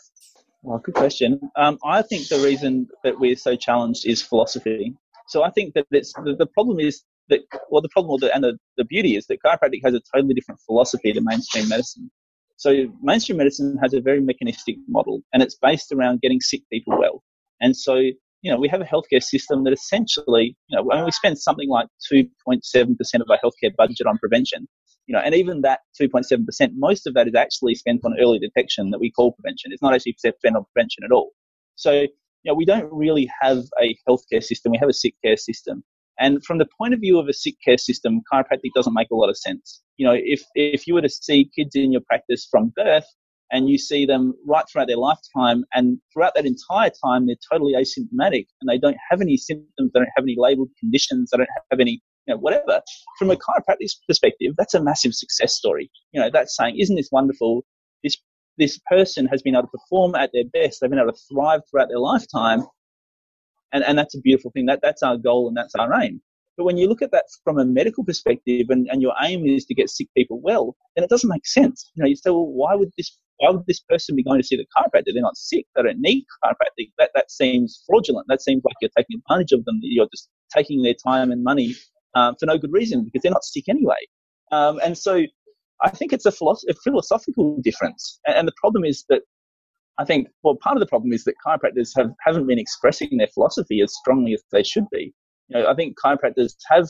Well, good question. Um, I think the reason that we're so challenged is philosophy. So I think that it's, the, the problem is that, well, the problem and the, the beauty is that chiropractic has a totally different philosophy to mainstream medicine. So mainstream medicine has a very mechanistic model, and it's based around getting sick people well. And so, you know, we have a healthcare system that essentially, you know, we spend something like 2.7% of our healthcare budget on prevention, you know, and even that 2.7%, most of that is actually spent on early detection that we call prevention. It's not actually spent on prevention at all. So you know, we don't really have a healthcare system. We have a sick care system. And from the point of view of a sick care system, chiropractic doesn't make a lot of sense. You know, if, if you were to see kids in your practice from birth and you see them right throughout their lifetime and throughout that entire time, they're totally asymptomatic and they don't have any symptoms, they don't have any labeled conditions, they don't have any, you know, whatever. From a chiropractic perspective, that's a massive success story. You know, that's saying, isn't this wonderful? This this person has been able to perform at their best. They've been able to thrive throughout their lifetime. And, and that's a beautiful thing. That, that's our goal and that's our aim. But when you look at that from a medical perspective and, and your aim is to get sick people well, then it doesn't make sense. You know, you say, well, why would this why would this person be going to see the chiropractor? They're not sick. They don't need chiropractic. That that seems fraudulent. That seems like you're taking advantage of them. You're just taking their time and money um, for no good reason because they're not sick anyway. Um, and so I think it's a, philosoph- a philosophical difference. And, and the problem is that I think, well, part of the problem is that chiropractors have, haven't been expressing their philosophy as strongly as they should be. You know, I think chiropractors have,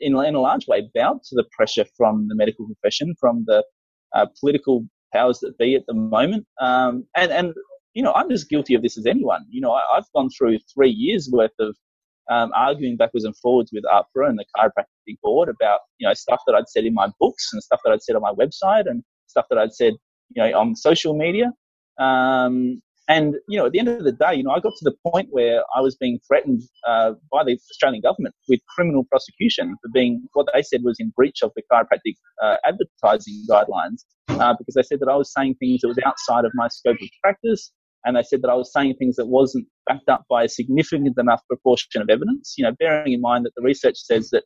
in, in a large way, bowed to the pressure from the medical profession, from the uh, political powers that be at the moment. Um, and, and, you know, I'm as guilty of this as anyone. You know, I, have gone through three years worth of um, arguing backwards and forwards with AHPRA and the chiropractic board about you know stuff that I'd said in my books and stuff that I'd said on my website and stuff that I'd said you know on social media. Um, and you know, at the end of the day, you know, I got to the point where I was being threatened uh, by the Australian government with criminal prosecution for being what they said was in breach of the chiropractic uh, advertising guidelines, uh, because they said that I was saying things that was outside of my scope of practice, and they said that I was saying things that wasn't backed up by a significant enough proportion of evidence. You know, bearing in mind that the research says that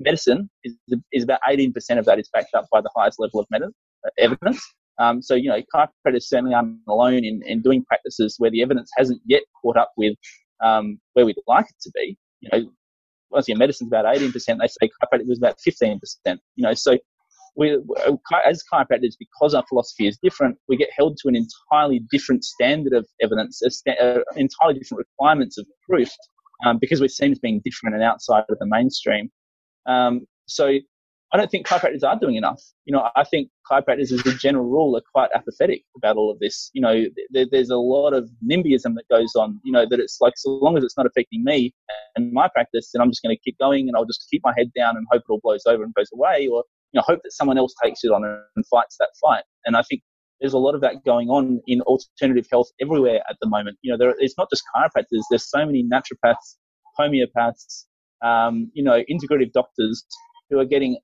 medicine is, is about 18% of that is backed up by the highest level of med- evidence. Um, so, you know, chiropractors certainly aren't alone in, in doing practices where the evidence hasn't yet caught up with um, where we'd like it to be. You know, once medicine's about 18%, they say chiropractic was about 15%. You know, so we, as chiropractors, because our philosophy is different, we get held to an entirely different standard of evidence, uh, entirely different requirements of proof, um, because we're seen as being different and outside of the mainstream. Um, so I don't think chiropractors are doing enough. You know, I think chiropractors, as a general rule, are quite apathetic about all of this. You know, there, there's a lot of NIMBYism that goes on. You know, that it's like so long as it's not affecting me and my practice, then I'm just going to keep going and I'll just keep my head down and hope it all blows over and goes away, or you know, hope that someone else takes it on and fights that fight. And I think there's a lot of that going on in alternative health everywhere at the moment. You know, there, it's not just chiropractors. There's so many naturopaths, homeopaths, um, you know, integrative doctors who are getting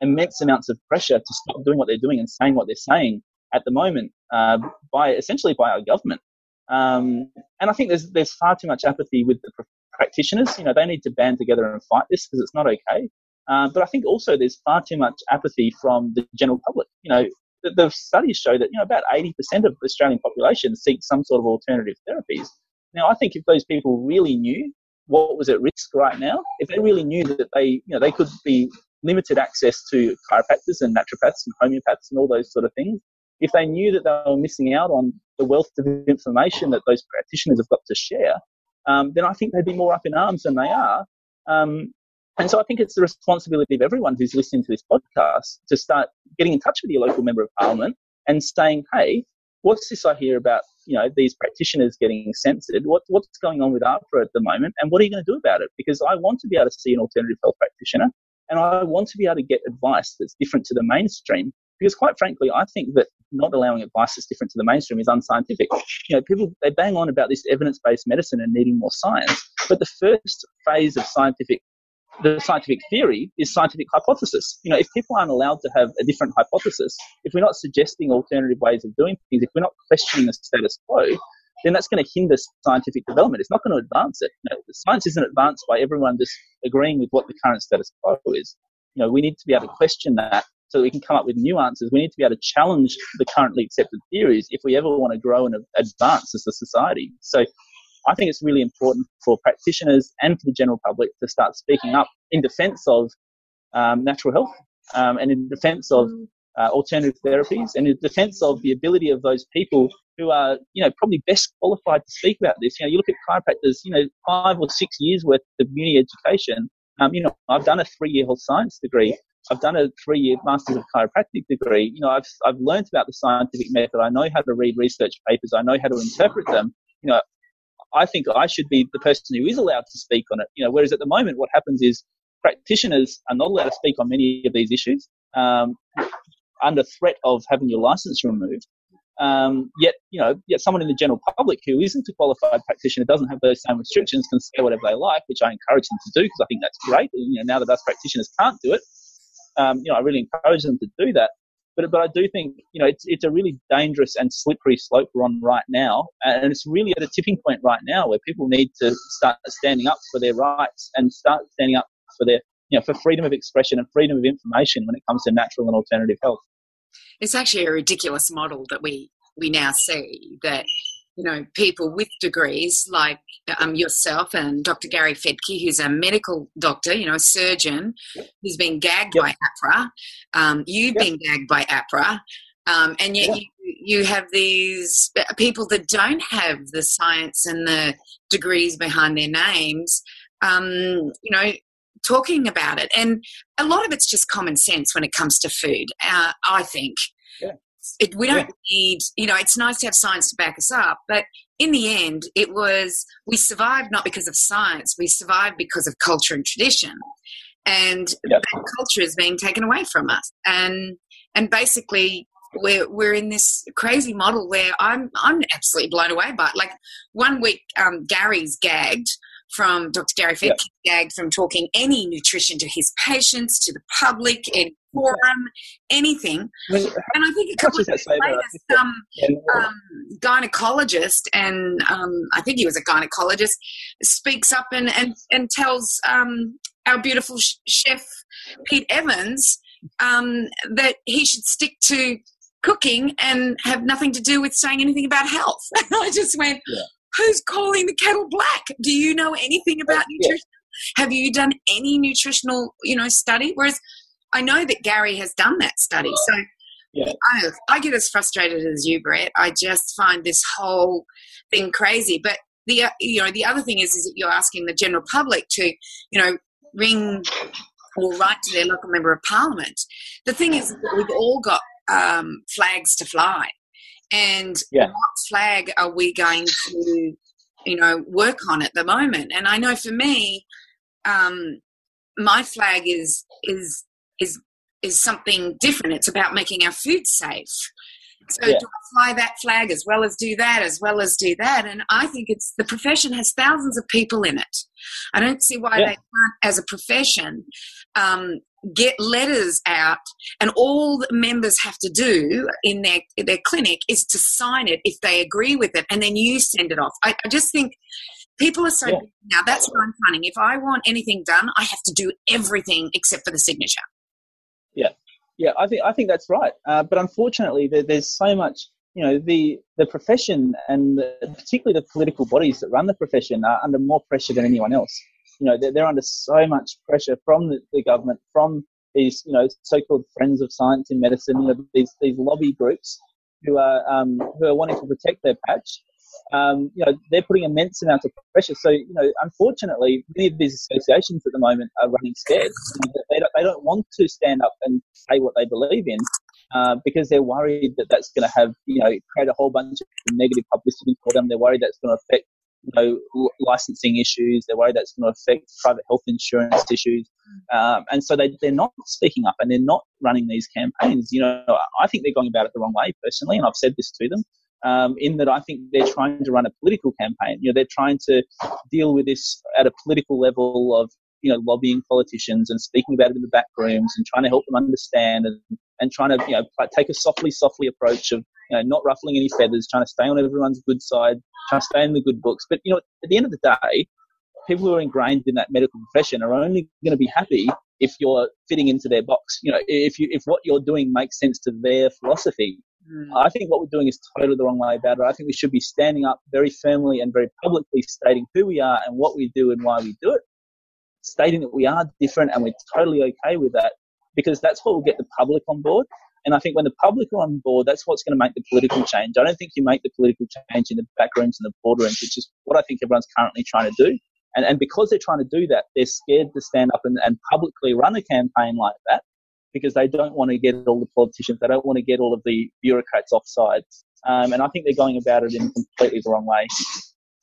immense amounts of pressure to stop doing what they're doing and saying what they're saying at the moment uh, by essentially by our government. Um, and I think there's there's far too much apathy with the practitioners. You know, they need to band together and fight this because it's not okay. Uh, but I think also there's far too much apathy from the general public. You know, the, the studies show that you know about 80% of the Australian population seek some sort of alternative therapies. Now, I think if those people really knew what was at risk right now, if they really knew that they, you know, they could be limited access to chiropractors and naturopaths and homeopaths and all those sort of things, if they knew that they were missing out on the wealth of information that those practitioners have got to share, um, then I think they'd be more up in arms than they are. Um, and so I think it's the responsibility of everyone who's listening to this podcast to start getting in touch with your local member of parliament and saying, hey, what's this I hear about, you know, these practitioners getting censored? What, what's going on with AHPRA at the moment? And what are you going to do about it? Because I want to be able to see an alternative health practitioner and I want to be able to get advice that's different to the mainstream. Because quite frankly, I think that not allowing advice that's different to the mainstream is unscientific. You know, people, they bang on about this evidence-based medicine and needing more science. But the first phase of scientific the scientific theory is scientific hypothesis. You know, if people aren't allowed to have a different hypothesis, if we're not suggesting alternative ways of doing things, if we're not questioning the status quo, then that's going to hinder scientific development. It's not going to advance it. You know, science isn't advanced by everyone just agreeing with what the current status quo is. You know, we need to be able to question that so that we can come up with new answers. We need to be able to challenge the currently accepted theories if we ever want to grow and advance as a society. So I think it's really important for practitioners and for the general public to start speaking up in defense of um, natural health um, and in defense of uh, alternative therapies and in defense of the ability of those people who are, you know, probably best qualified to speak about this. You know, you look at chiropractors, you know, five or six years worth of uni education. Um, you know, I've done a three-year health science degree. I've done a three-year Masters of Chiropractic degree. You know, I've, I've learned about the scientific method. I know how to read research papers. I know how to interpret them. You know, I think I should be the person who is allowed to speak on it. You know, whereas at the moment, what happens is practitioners are not allowed to speak on many of these issues um, under threat of having your license removed. Um, yet, you know, yet someone in the general public who isn't a qualified practitioner doesn't have those same restrictions can say whatever they like, which I encourage them to do because I think that's great. You know, now that us practitioners can't do it, um, you know, I really encourage them to do that. But, but I do think, you know, it's, it's a really dangerous and slippery slope we're on right now. And it's really at a tipping point right now where people need to start standing up for their rights and start standing up for their, you know, for freedom of expression and freedom of information when it comes to natural and alternative health. It's actually a ridiculous model that we, we now see that you know, people with degrees like um, yourself and Dr. Gary Fettke, who's a medical doctor, you know, a surgeon, who's been gagged yep. by AHPRA. Um, you've yep. been gagged by AHPRA. Um, and yet you, you have these people that don't have the science and the degrees behind their names, um, you know, talking about it. And a lot of it's just common sense when it comes to food, uh, I think. Yeah. It, we don't yeah. need, you know, it's nice to have science to back us up, but in the end, it was we survived not because of science, we survived because of culture and tradition, and that culture is being taken away from us, and and basically we're we're in this crazy model where I'm I'm absolutely blown away by it. Like one week, um, Gary's gagged from Dr. Gary Fettke, yeah. from talking any nutrition to his patients, to the public, in forum, anything. And I think a couple of years later, some um, gynecologist, and um, I think he was a gynecologist, speaks up and, and, and tells um, our beautiful sh- chef, Pete Evans, um, that he should stick to cooking and have nothing to do with saying anything about health. I just went, yeah who's calling the kettle black? Do you know anything about nutrition? Have you done any nutritional, you know, study? Whereas I know that Gary has done that study. So yeah. I, I get as frustrated as you, Brett. I just find this whole thing crazy. But the you know the other thing is is that you're asking the general public to you know ring or write to their local member of parliament. The thing is that we've all got um, flags to fly and yeah. what flag are we going to you know work on at the moment and i know for me um my flag is is is is something different it's about making our food safe so yeah. do I fly that flag as well as do that, as well as do that? And I think it's the profession has thousands of people in it. I don't see why yeah. they can't, as a profession, um, get letters out and all the members have to do in their their clinic is to sign it if they agree with it and then you send it off. I, I just think people are so yeah. now that's what i'm finding if i want anything done i have to do everything except for the signature. Yeah. Yeah i think i think that's right. Uh, but unfortunately there, there's so much you know the the profession and the, particularly the political bodies that run the profession are under more pressure than anyone else you know, they're, they're under so much pressure from the, the government, from these you know so-called friends of science in medicine, you know, these these lobby groups who are um, who are wanting to protect their patch. Um, you know, they're putting immense amounts of pressure. So, you know, unfortunately, many of these associations at the moment are running scared. They don't, they don't want to stand up and say what they believe in uh, because they're worried that that's going to have, you know, create a whole bunch of negative publicity for them. They're worried that's going to affect know, licensing issues. They're worried that's going to affect private health insurance issues. Um, and so they, they're not speaking up and they're not running these campaigns. You know, I think they're going about it the wrong way personally, and I've said this to them. Um, in that I think they're trying to run a political campaign. You know, they're trying to deal with this at a political level of you know lobbying politicians and speaking about it in the back rooms and trying to help them understand and, and trying to you know take a softly softly approach of you know not ruffling any feathers, trying to stay on everyone's good side, trying to stay in the good books. But you know, at the end of the day, people who are ingrained in that medical profession are only going to be happy if you're fitting into their box. You know, if you if what you're doing makes sense to their philosophy. Mm. I think what we're doing is totally the wrong way about it. I think we should be standing up very firmly and very publicly stating who we are and what we do and why we do it, stating that we are different and we're totally okay with that because that's what will get the public on board. And I think when the public are on board, that's what's going to make the political change. I don't think you make the political change in the back rooms and the boardrooms, which is what I think everyone's currently trying to do. And, and because they're trying to do that, they're scared to stand up and, and publicly run a campaign like that because they don't want to get all the politicians, they don't want to get all of the bureaucrats offside. Um, and I think they're going about it in completely the wrong way.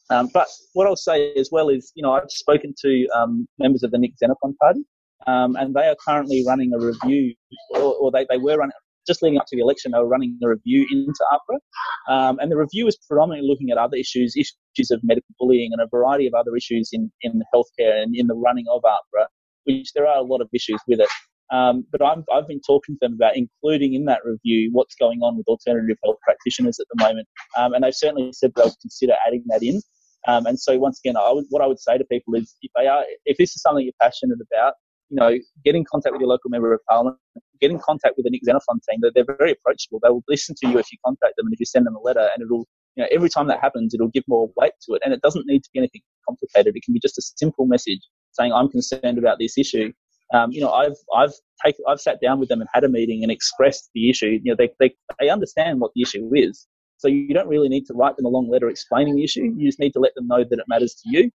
Um, but what I'll say as well is, you know, I've spoken to um, members of the Nick Xenophon Party, um, and they are currently running a review, or, or they, they were running, just leading up to the election, they were running a review into AHPRA. Um, and the review is predominantly looking at other issues, issues of medical bullying and a variety of other issues in, in healthcare and in the running of AHPRA, which there are a lot of issues with it. Um, but i have been talking to them about including in that review what's going on with alternative health practitioners at the moment. Um, and they've certainly said they'll consider adding that in. Um, and so once again, I would, what I would say to people is if they are, if this is something you're passionate about, you know, get in contact with your local member of parliament, get in contact with the Nick Xenophon team. They're, they're very approachable. They will listen to you if you contact them and if you send them a letter, and it'll, you know, every time that happens, it'll give more weight to it. And it doesn't need to be anything complicated. It can be just a simple message saying, I'm concerned about this issue. Um, you know, I've, I've taken, I've sat down with them and had a meeting and expressed the issue. You know, they, they, they understand what the issue is. So you don't really need to write them a long letter explaining the issue. You just need to let them know that it matters to you.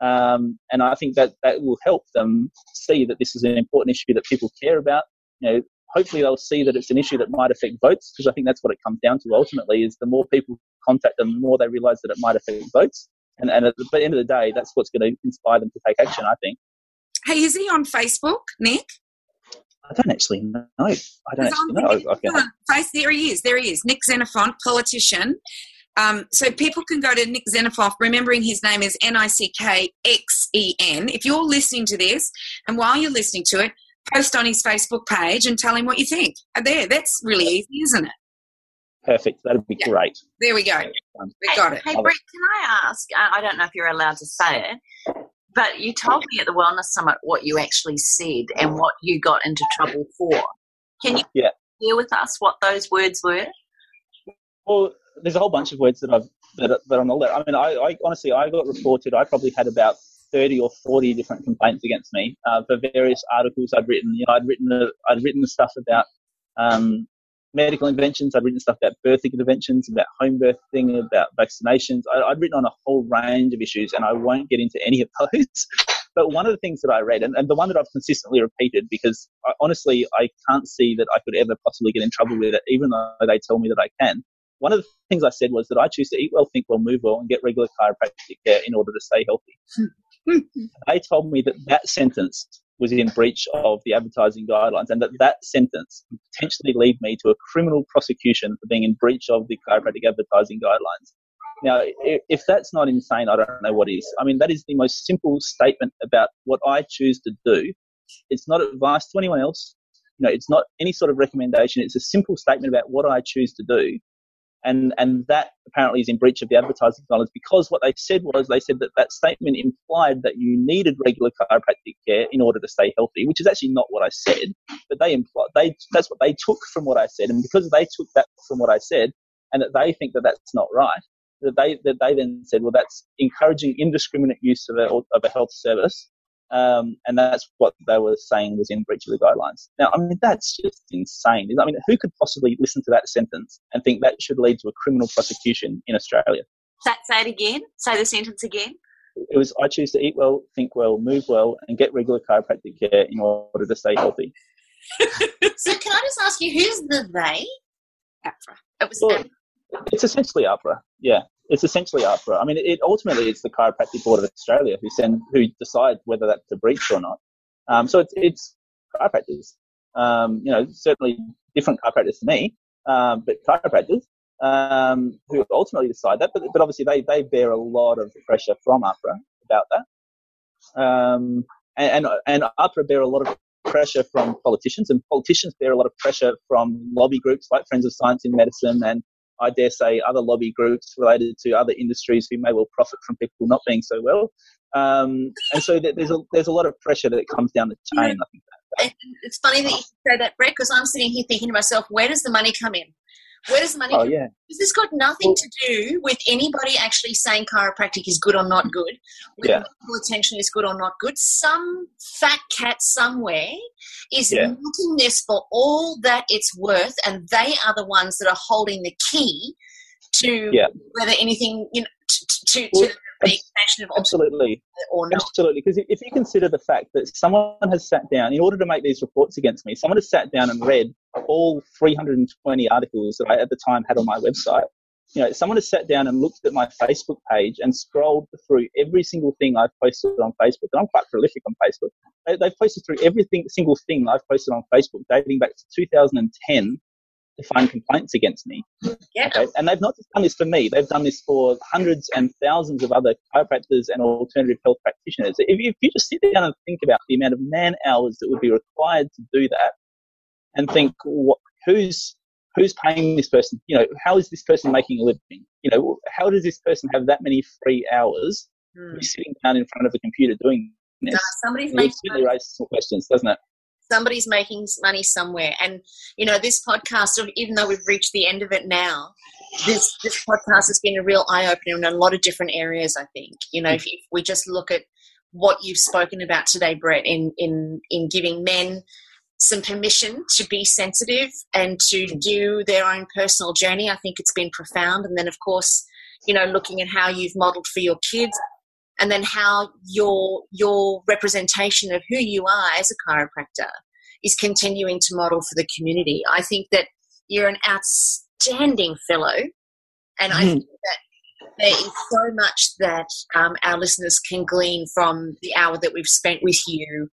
Um, and I think that that will help them see that this is an important issue that people care about. You know, hopefully they'll see that it's an issue that might affect votes because I think that's what it comes down to ultimately is the more people contact them, the more they realize that it might affect votes. And, and at the end of the day, that's what's going to inspire them to take action, I think. Hey, is he on Facebook, Nick? I don't actually know. I don't actually know. Okay. Face, there he is. There he is. Nick Xenophon, politician. Um, so people can go to Nick Xenophon, remembering his name is N I C K X E N. If you're listening to this, and while you're listening to it, post on his Facebook page and tell him what you think. Uh, there, that's really easy, isn't it? Perfect. That'd be yeah. great. There we go. We got it. Hey, Brett, can I ask? I don't know if you're allowed to say it, but you told me at the Wellness Summit what you actually said and what you got into trouble for. Can you yeah. share with us what those words were? Well, there's a whole bunch of words that I've that, that on the. I mean, I, I, honestly I got reported. I probably had about thirty or forty different complaints against me uh, for various articles I'd written. You know, I'd written I'd written stuff about um, medical interventions. I'd written stuff about birthing interventions, about home birthing, about vaccinations. I, would written on a whole range of issues, and I won't get into any of those. but one of the things that I read, and, and the one that I've consistently repeated, because I, honestly I can't see that I could ever possibly get in trouble with it, even though they tell me that I can, one of the things I said was that I choose to eat well, think well, move well, and get regular chiropractic care in order to stay healthy. Hmm. they told me that that sentence was in breach of the advertising guidelines and that that sentence would potentially lead me to a criminal prosecution for being in breach of the chiropractic advertising guidelines. Now, if that's not insane, I don't know what is. I mean, that is the most simple statement about what I choose to do. It's not advice to anyone else. You know, it's not any sort of recommendation. It's a simple statement about what I choose to do and and that apparently is in breach of the advertising guidelines because what they said was they said that that statement implied that you needed regular chiropractic care in order to stay healthy, which is actually not what I said, but they implied they that's what they took from what I said, and because they took that from what I said, and that they think that that's not right, that they that they then said, well, that's encouraging indiscriminate use of a of a health service Um, and that's what they were saying was in breach of the guidelines. Now, I mean, that's just insane. I mean, who could possibly listen to that sentence and think that should lead to a criminal prosecution in Australia? Say, say it again. Say the sentence again. It was I choose to eat well, think well, move well, and get regular chiropractic care in order to stay healthy. so, can I just ask you, who's the they? AHPRA. It was Well, it's essentially AHPRA. Yeah, it's essentially AHPRA. I mean, it ultimately it's the Chiropractic Board of Australia who send who decide whether that's a breach or not. Um, so it's it's chiropractors. Um, you know, certainly different chiropractors to me, um, but chiropractors um, who ultimately decide that. But, but obviously they they bear a lot of pressure from AHPRA about that. Um, and, and and AHPRA bear a lot of pressure from politicians, and politicians bear a lot of pressure from lobby groups like Friends of Science in Medicine and I dare say other lobby groups related to other industries who may well profit from people not being so well. Um, and so there's a there's a lot of pressure that comes down the chain. I think. And It's funny that you say that, Brett, because I'm sitting here thinking to myself, where does the money come in? Where does money Oh come yeah, this got nothing to do with anybody actually saying chiropractic is good or not good, whether Yeah. medical attention is good or not good. Some fat cat somewhere is Yeah. milking this for all that it's worth, and they are the ones that are holding the key to Yeah. whether anything, you know, to, to, Well, the expansion of absolutely. or not. Absolutely, because if you consider the fact that someone has sat down in order to make these reports against me, someone has sat down and read all 320 articles that I at the time had on my website. You know, someone has sat down and looked at my Facebook page and scrolled through every single thing I've posted on Facebook. And I'm quite prolific on Facebook. They, they've posted through everything, single thing I've posted on Facebook dating back to 2010 to find complaints against me. Yeah. Okay? And they've not just done this for me, they've done this for hundreds and thousands of other chiropractors and alternative health practitioners. If you, if you just sit down and think about the amount of man hours that would be required to do that and think, what, who's, who's paying this person? You know, how is this person making a living? You know, how does this person have that many free hours Hmm. sitting down in front of a computer doing this? Somebody's It making raises some questions, doesn't it? Somebody's making money somewhere. And you know, this podcast, even though we've reached the end of it now, this this podcast has been a real eye opener in a lot of different areas. I think you know, if, if we just look at what you've spoken about today, Brett, in in in giving men some permission to be sensitive and to do their own personal journey, I think it's been profound. And then, of course, you know, looking at how you've modelled for your kids and then how your your representation of who you are as a chiropractor is continuing to model for the community. I think that you're an outstanding fellow, and I think that there is so much that um, our listeners can glean from the hour that we've spent with you.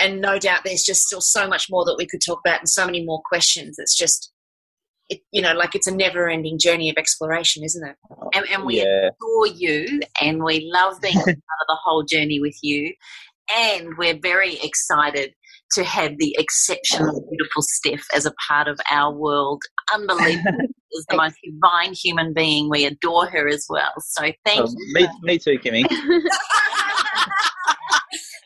And no doubt there's just still so much more that we could talk about and so many more questions. It's just, it, you know, like it's a never ending journey of exploration, isn't it? Oh, and, and we yeah. adore you and we love being part of the whole journey with you. And we're very excited to have the exceptional, beautiful Steph as a part of our world. Unbelievable. is the most divine human being. We adore her as well. So thank Oh, you. me, me too, Kimmy.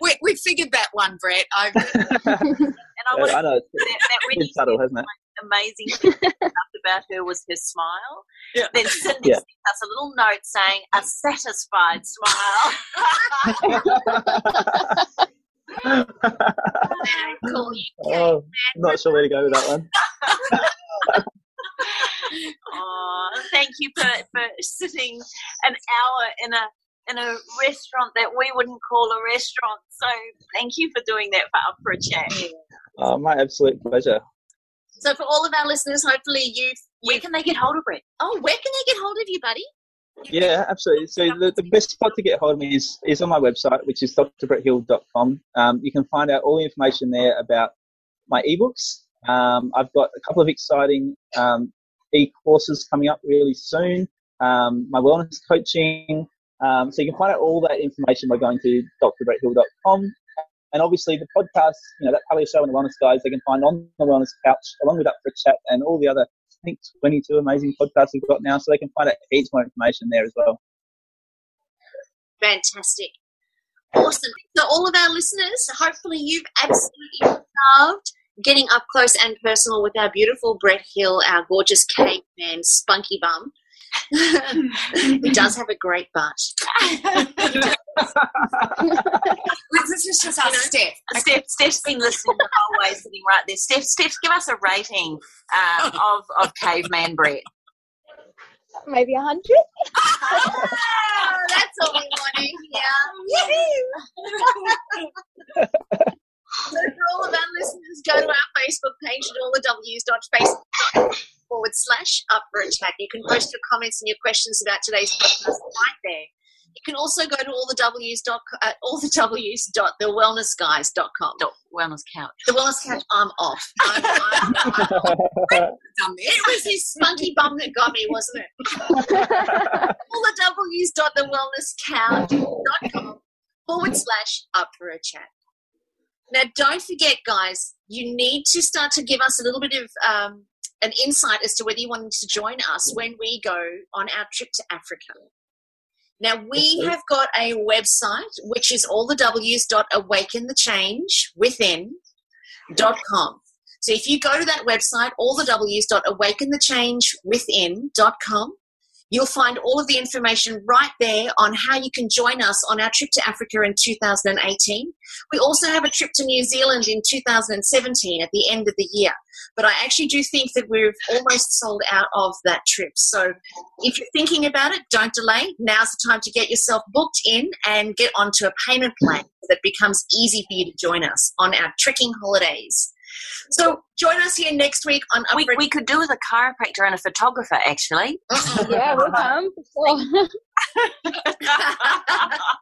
We, we figured that one, Brett. I, And I want I know, it's that, that really subtle, hasn't it? Amazing thing about her was her smile. Yeah. Then Cindy Yeah. sent us a little note saying a satisfied smile. Call you oh, not sure where to go with that one. oh, thank you for, for sitting an hour in a in a restaurant that we wouldn't call a restaurant. So thank you for doing that for up for a chat. Oh, my absolute pleasure. So for all of our listeners, hopefully you've, Where can they get hold of Brett? oh, where can they get hold of you, buddy? Yeah, absolutely. So the, the best spot to get hold of me is, is on my website, which is drbretthill.com. Um, you can find out all the information there about my ebooks. Um, I've got a couple of exciting um, e-courses coming up really soon. Um, my wellness coaching. Um, so you can find out all that information by going to drbretthill.com. And obviously the podcast, you know, that Paleo Show and the Wellness Guys, they can find on the Wellness Couch, along with Up for a Chat and all the other I think 22 amazing podcasts we've got now, so they can find out heaps more information there as well. Fantastic. Awesome. So, all of our listeners, hopefully you've absolutely loved getting up close and personal with our beautiful Brett Hill, our gorgeous caveman, Spunky Bum. he does have a great butt. This is just our Steph. Steph, Steph's been listening the whole way, sitting right there. Steph, Steph, give us a rating uh, of of caveman Brett. Maybe a hundred. Oh, that's all we want to hear. So for all of our listeners, go to our Facebook page at allthews.facebook forward slash up for a chat. You can post your comments and your questions about today's podcast right there. You can also go to all the W's dot uh, all the W's dot the wellnessguys.com. Dot Wellness Couch. The wellness couch, I'm off. I'm, I'm, Done this. it was his spunky bum that got me, wasn't it? all the W's dot the wellnesscouch.com forward slash up for a chat. Now, don't forget, guys, you need to start to give us a little bit of um, an insight as to whether you want to join us when we go on our trip to Africa. Now, we have got a website which is all the W's dot awaken the change within dot com. So if you go to that website, all the W's dot awaken the change within dot com, you'll find all of the information right there on how you can join us on our trip to Africa in 2018. We also have a trip to New Zealand in 2017 at the end of the year. But I actually do think that we've almost sold out of that trip. So if you're thinking about it, don't delay. Now's the time to get yourself booked in and get onto a payment plan that becomes easy for you to join us on our trekking holidays. So join us here next week on We, Upward we could do with a chiropractor and a photographer, actually. yeah, we'll come.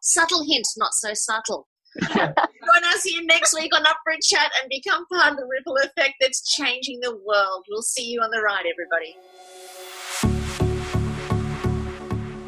subtle hint, not so subtle. Join us here next week on Up Chat and become part of the ripple effect that's changing the world. We'll see you on the ride, everybody.